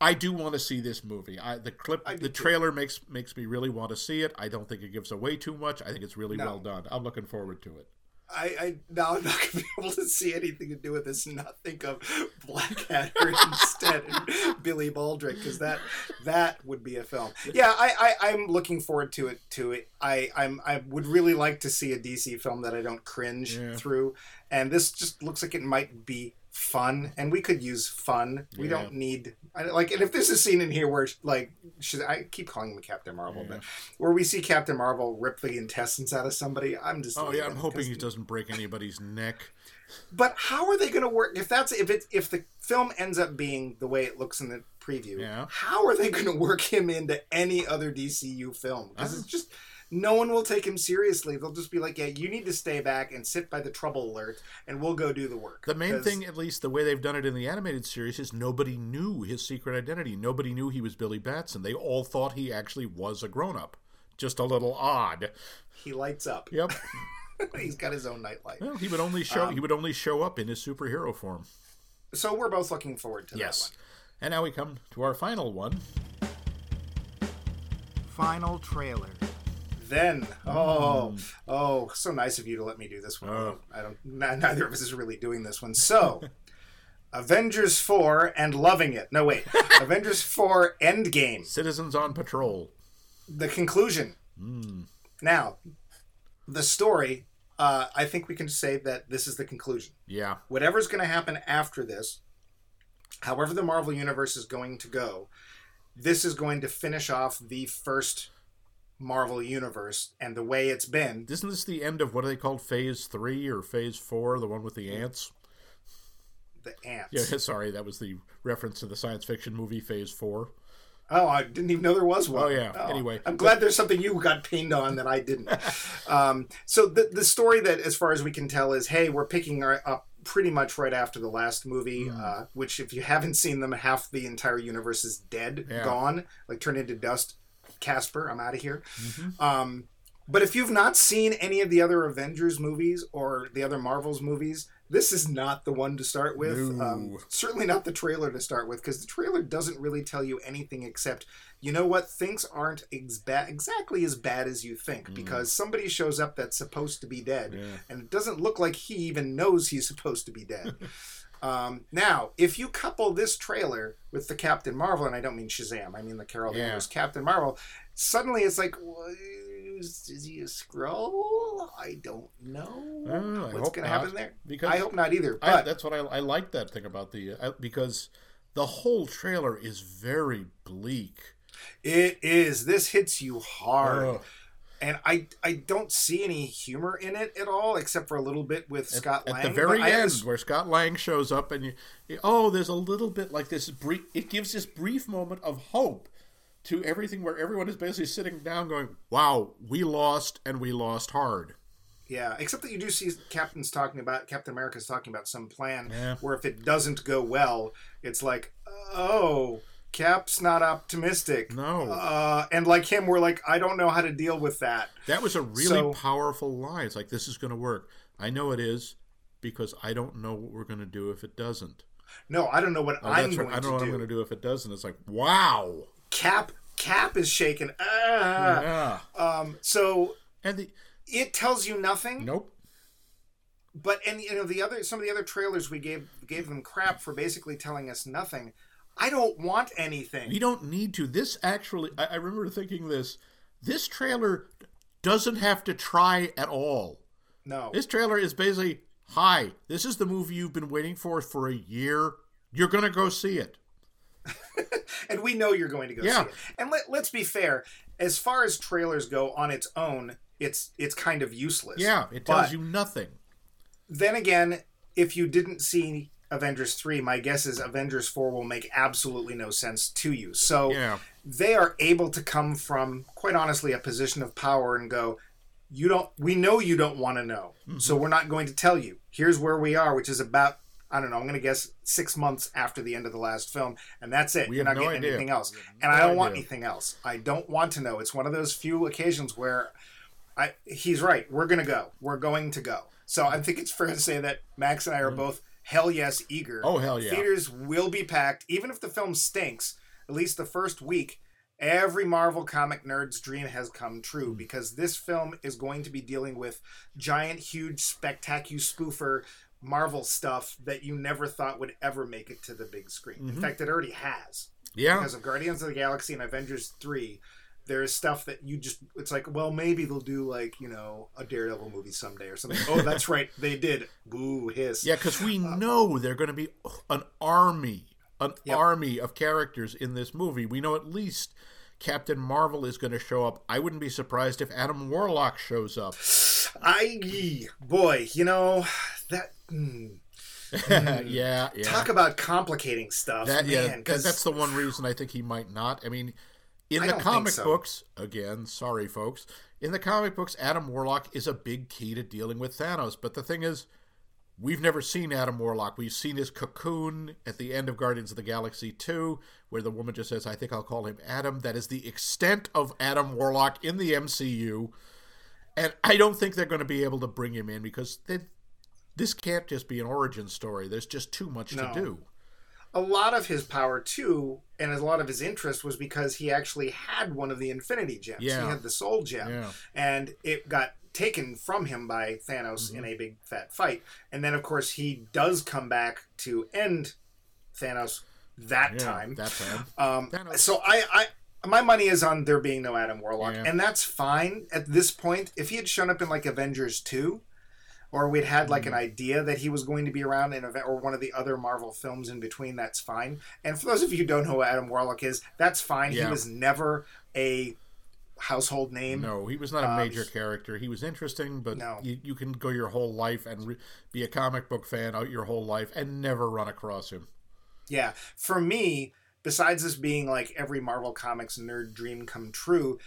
I do want to see this movie. I, the clip, I the too. trailer makes makes me really want to see it. I don't think it gives away too much. I think it's really No. well done. I'm looking forward to it. I, I now I'm not gonna be able to see anything to do with this. and Not think of Blackadder instead and Billy Baldrick because that that would be a film. Yeah, I, I I'm looking forward to it. To it, I I'm I would really like to see a DC film that I don't cringe Yeah. through, and this just looks like it might be fun, and we could use fun. We Yeah. don't need I, like, and if there's a scene in here where like should I keep calling him Captain Marvel, Yeah. but where we see Captain Marvel rip the intestines out of somebody, I'm just Oh yeah, I'm hoping he doesn't break anybody's neck. but how are they going to work if that's if it if the film ends up being the way it looks in the preview? Yeah. How are they going to work him into any other DCU film? Because it's just no one will take him seriously. They'll just be like, "Yeah, you need to stay back and sit by the trouble alert, and we'll go do the work." The main thing, at least the way they've done it in the animated series, is nobody knew his secret identity. Nobody knew he was Billy Batson. They all thought he actually was a grown up. Just a little odd. he lights up. Yep. He's got his own nightlight. Well, he would only show Um, he would only show up in his superhero form. So we're both looking forward to that. Yes. that And now we come to our final one. Final trailer. Then, oh, oh, so nice of you to let me do this one. Oh. I don't. Neither of us is really doing this one. So, Avengers four and loving it. No wait, Avengers four Endgame. Citizens on Patrol. The conclusion. Now, the story. Uh, I think we can say that this is the conclusion. Yeah. Whatever's going to happen after this, however the Marvel universe is going to go, this is going to finish off the first Marvel universe and the way it's been. Isn't this the end of what are they called? Phase three or phase four? The one with the ants? The ants. Yeah, sorry, that was the reference to the science fiction movie Phase Four. Oh, I didn't even know there was one. Oh, yeah. Anyway. I'm glad there's something you got pinned on that I didn't. um, so the the story that, as far as we can tell, is hey, we're picking our, up pretty much right after the last movie. Hmm. Uh, which, if you haven't seen them, half the entire universe is dead, Yeah. gone, like turned into dust. Casper, I'm out of here. Mm-hmm. Um, but if you've not seen any of the other Avengers movies or the other Marvels movies, this is not the one to start with. No. Um, certainly not the trailer to start with, because the trailer doesn't really tell you anything except, you know what, things aren't ex- ba- exactly as bad as you think, because somebody shows up that's supposed to be dead, Yeah. and it doesn't look like he even knows he's supposed to be dead. Um, now, if you couple this trailer with the Captain Marvel, and I don't mean Shazam, I mean the Carol Yeah. Danvers Captain Marvel, suddenly it's like, is, he a Skrull? I don't know I what's going to happen there. because I hope not either. I, But that's what I, I like that thing about the uh, because the whole trailer is very bleak. it is. This hits you hard. And I, I don't see any humor in it at all, except for a little bit with Scott At Lang. the very end, where Scott Lang shows up, and you, you- oh, there's a little bit like this brief. It gives this brief moment of hope to everything, where everyone is basically sitting down, going, "Wow, we lost, and we lost hard." Yeah, except that you do see Captain's talking about Captain America's talking about some plan Yeah. where if it doesn't go well, it's like, oh, Cap's not optimistic. No. uh, and like him, we're like, I don't know how to deal with that. That was a really So- powerful line. It's like this is going to work. I know it is because I don't know what we're going to do if it doesn't. No, I don't know what Oh, I'm that's right. going I don't know what do. I'm going to do if it doesn't. It's like wow. Cap, Cap is shaking. Ah. Yeah. Um, so And the it tells you nothing. nope. But and you know the other some of the other trailers we gave gave them crap for basically telling us nothing. I don't want anything. We don't need to. This actually, I, I remember thinking this. This trailer doesn't have to try at all. No. This trailer is basically Hi, this is the movie you've been waiting for for a year. You're going to go see it. and we know you're going to go Yeah. see it. And let, let's be fair, as far as trailers go on its own, it's it's kind of useless. Yeah, it tells But you nothing. then again, if you didn't see Avengers 3, my guess is Avengers 4 will make absolutely no sense to you. So Yeah. they are able to come from quite honestly a position of power and go you don't we know you don't want to know so Mm-hmm. we're not going to tell you. Here's where we are which is about i don't know i'm going to guess six months after the end of the last film and that's it. We you're not no getting idea. anything else. And no i don't want anything else. I don't want to know. It's one of those few occasions where I, he's right. We're going to go. We're going to go. So i think it's fair to say that max and i are both hell yes eager. Oh, hell yeah. theaters will be packed even if the film stinks at least the first week every marvel comic nerd's dream has come Hmm. true because this film is going to be dealing with giant huge spectacular spoofer marvel stuff that you never thought would ever make it to the big screen Mm-hmm. in fact it already has Yeah. because of guardians of the galaxy and avengers 3 there's stuff that you just it's like well maybe they'll do like you know a daredevil movie someday or something oh that's right they did boo hiss Yeah, because we know they're going to be an army, an Yep. army of characters in this movie. We know at least Captain Marvel is going to show up. I wouldn't be surprised if Adam Warlock shows up. I boy, you know that. mm, yeah, yeah. Talk about complicating stuff, that, yeah, man. that- 'cause that's the one reason I think he might not. I mean, in I the comic so. books, again, sorry, folks. In the comic books, Adam Warlock is a big key to dealing with Thanos. But the thing is, we've never seen Adam Warlock. We've seen his cocoon at the end of Guardians of the Galaxy 2, where the woman just says, I think I'll call him Adam. That is the extent of Adam Warlock in the MCU. And I don't think they're going to be able to bring him in because they, this can't just be an origin story. There's just too much No. to do. A lot of his power too, and a lot of his interest was because he actually had one of the Infinity Gems. Yeah. He had the Soul Gem, Yeah. and it got taken from him by Thanos Mm-hmm. in a big fat fight. And then, of course, he does come back to end Thanos that Yeah, time. that time. Um, Thanos. so I, I, my money is on there being no Adam Warlock, Yeah. and that's fine at this point. If he had shown up in like Avengers two, or we'd had like an Mm. idea that he was going to be around in a, or one of the other Marvel films in between, that's fine. And for those of you who don't know who Adam Warlock is, that's fine. He was never a household name. No, he was not a Um, major character. He was interesting, but No. you, you can go your whole life and re- be a comic book fan out your whole life and never run across him. Yeah, for me, besides this being like every Marvel Comics nerd dream come true,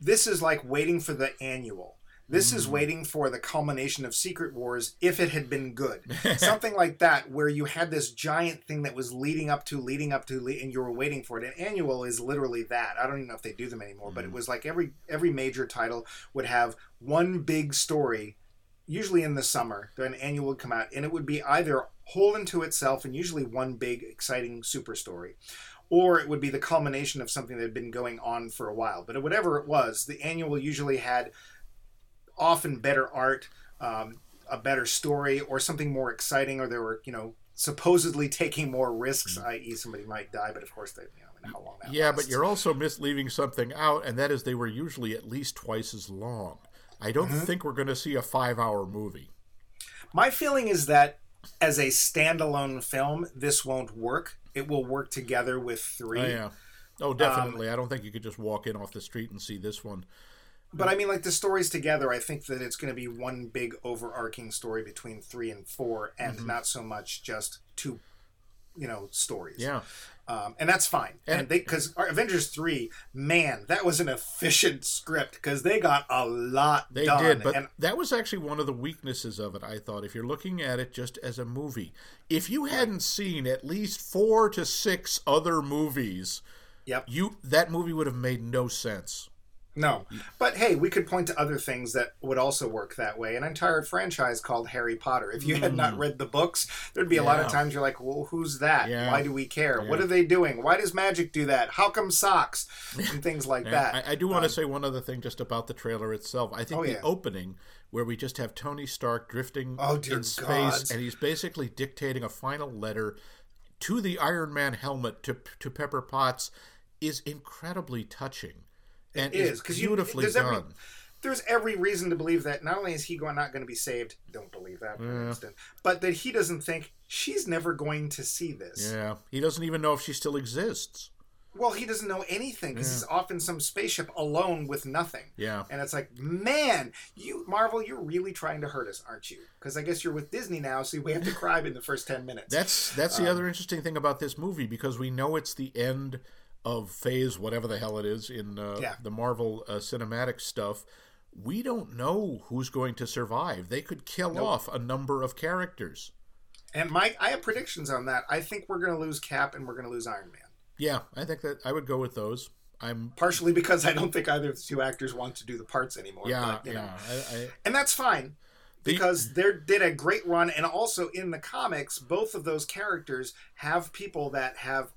this is like waiting for the annual. This is waiting for the culmination of Secret Wars if it had been good. Something like that, where you had this giant thing that was leading up to, leading up to, and you were waiting for it. An annual is literally that. I don't even know if they do them anymore, but it mm. was like every every major title would have one big story usually in the summer, an annual would come out, and it would be either whole into itself and usually one big, exciting super story, or it would be the culmination of something that had been going on for a while. But whatever it was, the annual usually had often better art, um, a better story, or something more exciting, or they were, you know, supposedly taking more risks, i.e., somebody might die, but of course, they, you know, how long that Yeah, but you're also mis- leaving something out, and that is they were usually at least twice as long. I don't Mm-hmm. think we're going to see a five hour movie. My feeling is that as a standalone film, this won't work. It will work together with three. Oh, yeah. Oh, definitely. I don't think you could just walk in off the street and see this one. But I mean, like the stories together, I think that it's going to be one big overarching story between three and four, and Mm-hmm. not so much just two, you know, stories. Yeah. um, and that's fine. And, And- they because Avengers three, man, that was an efficient script because they got a lot They done. did, but and that was actually one of the weaknesses of it, I thought. If you're looking at it just as a movie, if you hadn't seen at least four to six other movies, yep, you that movie would have made no sense. No. But hey, we could point to other things that would also work that way. An entire franchise called Harry Potter. If you had not read the books, there'd be a lot of Mm. Times you're like, well, who's that? Yeah. Why do we care? What are they doing? Why does magic do that? How come socks? And things like that. I, I do want to say one other thing just about the trailer itself. I think Oh, the yeah. opening, where we just have Tony Stark drifting Oh, in space, gods. and he's basically dictating a final letter to the Iron Man helmet to to Pepper Potts, is incredibly touching. And is, 'cause you- beautifully there's every- done. there's every reason to believe that not only is he going not going to be saved, don't believe that for an instant, but that he doesn't think she's never going to see this. Yeah, he doesn't even know if she still exists. Well, he doesn't know anything because he's off in some spaceship alone with nothing. Yeah. And it's like, man, you Marvel, you're really trying to hurt us, aren't you? Because I guess you're with Disney now, so we have to cry in the first ten minutes. That's that's Um, the other interesting thing about this movie because we know it's the end of phase whatever the hell it is in uh, Yeah. the Marvel uh, cinematic stuff. We don't know who's going to survive. They could kill off a number of characters. and Mike, I have predictions on that. I think we're going to lose Cap and we're going to lose Iron Man. Yeah, I think that I would go with those. I'm Partially because I don't think either of the two actors want to do the parts anymore. yeah but, you know. yeah. I, I, and that's fine because they did a great run and also in the comics both of those characters have people that have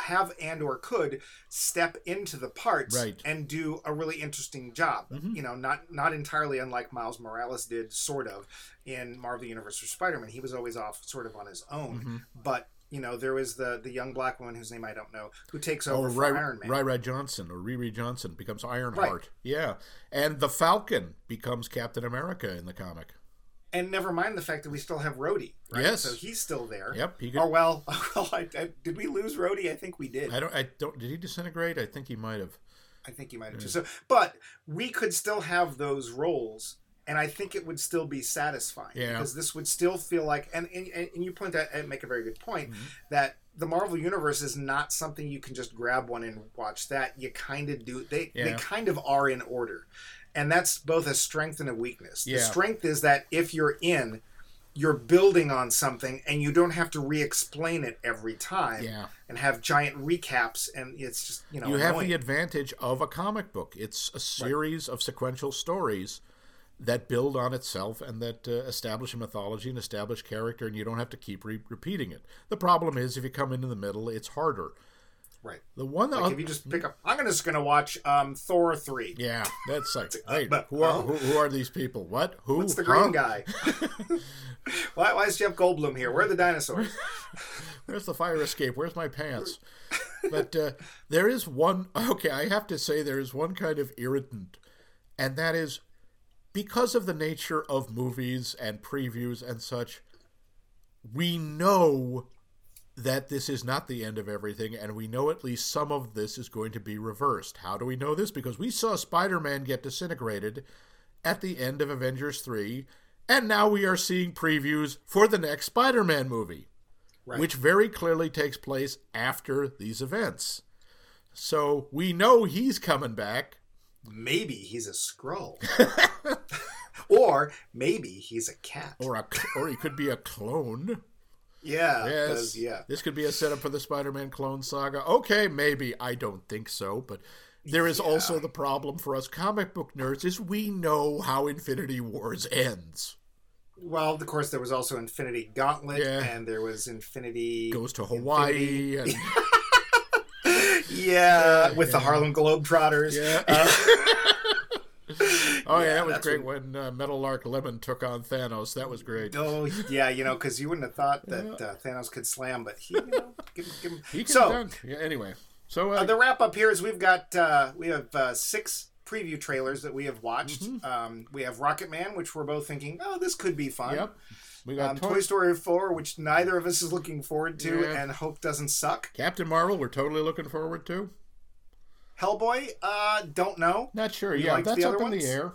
have and or could step into the parts Right. Mm-hmm. and do a really interesting job you know not not entirely unlike miles morales did sort of in marvel universe or spider-man he was always off sort of on his own Mm-hmm. but you know there was the the young black woman whose name i don't know who takes oh, over for Ry, iron man Ry Johnson or Riri Johnson becomes Ironheart. Right. Yeah, and the Falcon becomes Captain America in the comic. And never mind the fact that we still have Rhodey, right? Yes. So he's still there. Yep, he could- Oh well, well, I, I, did we lose Rhodey? I think we did. I don't. I don't. Did he disintegrate? I think he might have. I think he might have. too. So, but we could still have those roles, and I think it would still be satisfying Yeah. because this would still feel like. And and, and you point that and make a very good point Mm-hmm. that the Marvel universe is not something you can just grab one and watch that. You kind of do. They they kind of are in order, and that's both a strength and a weakness. The strength is that if you're in. You're building on something, and you don't have to re-explain it every time, Yeah. and have giant recaps, and it's just you know you have the advantage of a comic book. It's a series of sequential stories that build on itself and that uh, establish a mythology and establish character, and you don't have to keep re- repeating it. The problem is if you come in in the middle, it's harder. Right. The one that Like if you just pick up, I'm just gonna watch um, Thor three. yeah, that's like wait, but- who are oh. who, who are these people? What? Who? What's the green Huh? guy? why, why is Jeff Goldblum here? Where are the dinosaurs? Where's the fire escape? Where's my pants? but uh, there is one. Okay, I have to say there is one kind of irritant, and that is because of the nature of movies and previews and such. We know that this is not the end of everything, and we know at least some of this is going to be reversed. How do we know this? Because we saw Spider Man get disintegrated at the end of Avengers 3, and now we are seeing previews for the next Spider Man movie Right. which very clearly takes place after these events. So we know he's coming back. Maybe he's a Skrull, or maybe he's a cat. Or a, or he could be a clone. Yeah, Yes. yeah. This could be a setup for the Spider-Man clone saga. Okay, maybe. I don't think so, but there is also the problem for us comic book nerds is we know how Infinity Wars ends. Well, of course, there was also Infinity Gauntlet, Yeah. and there was Infinity Goes to Hawaii and Yeah, with the Harlem Globetrotters. yeah. Uh, oh yeah, that was great when uh, Meadowlark Lemon took on Thanos. That was great. Oh yeah, you know, because you wouldn't have thought that uh, Thanos could slam, but he, you know, give, give him. He can so dunk. Yeah, anyway. So uh, uh, the wrap up here is we've got uh, we have uh, six preview trailers that we have watched. Mm-hmm. Um, we have Rocket Man, which we're both thinking, oh, this could be fun. Yep. We got Um, Toy- Toy Story 4, which neither of us is looking forward to Yeah. and hope doesn't suck. Captain Marvel. We're totally looking forward to. Hellboy, uh, don't know. Not sure. You yeah, that's the up in ones? the air.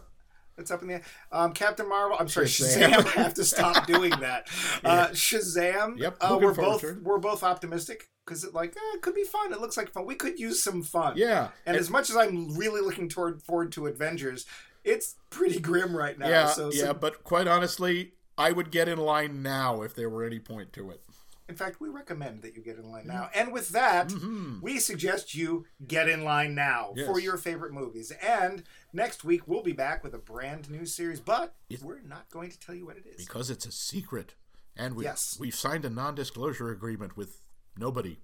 That's up in the air. Um, Captain Marvel. I'm sorry, Shazam. Shazam. I have to stop doing that. Uh, Shazam. Yep, Uh, we're both we're both optimistic because it like eh, it could be fun. It looks like fun. We could use some fun. Yeah. And as much as I'm really looking toward forward to Avengers, it's pretty grim right now. yeah, So, so yeah, but quite honestly, I would get in line now if there were any point to it. In fact, we recommend that you get in line now. And with that, we suggest you get in line now Mm-hmm. Yes. for your favorite movies. And next week we'll be back with a brand new series, but we're not going to tell you what it is. Because it's a secret. And we Yes. we've signed a non disclosure agreement with nobody.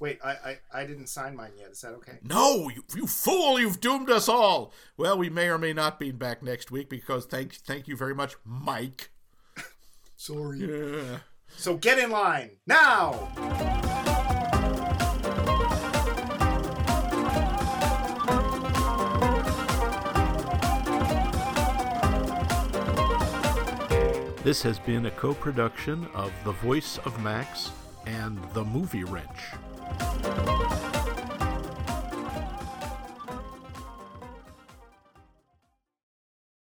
Wait, I, I I didn't sign mine yet. Is that okay? No, you, you fool! You've doomed us all. Well, we may or may not be back next week because thank thank you very much, Mike. Sorry. Yeah. So get in line now! This has been a co production of The Voice of Max and The Movie Wrench.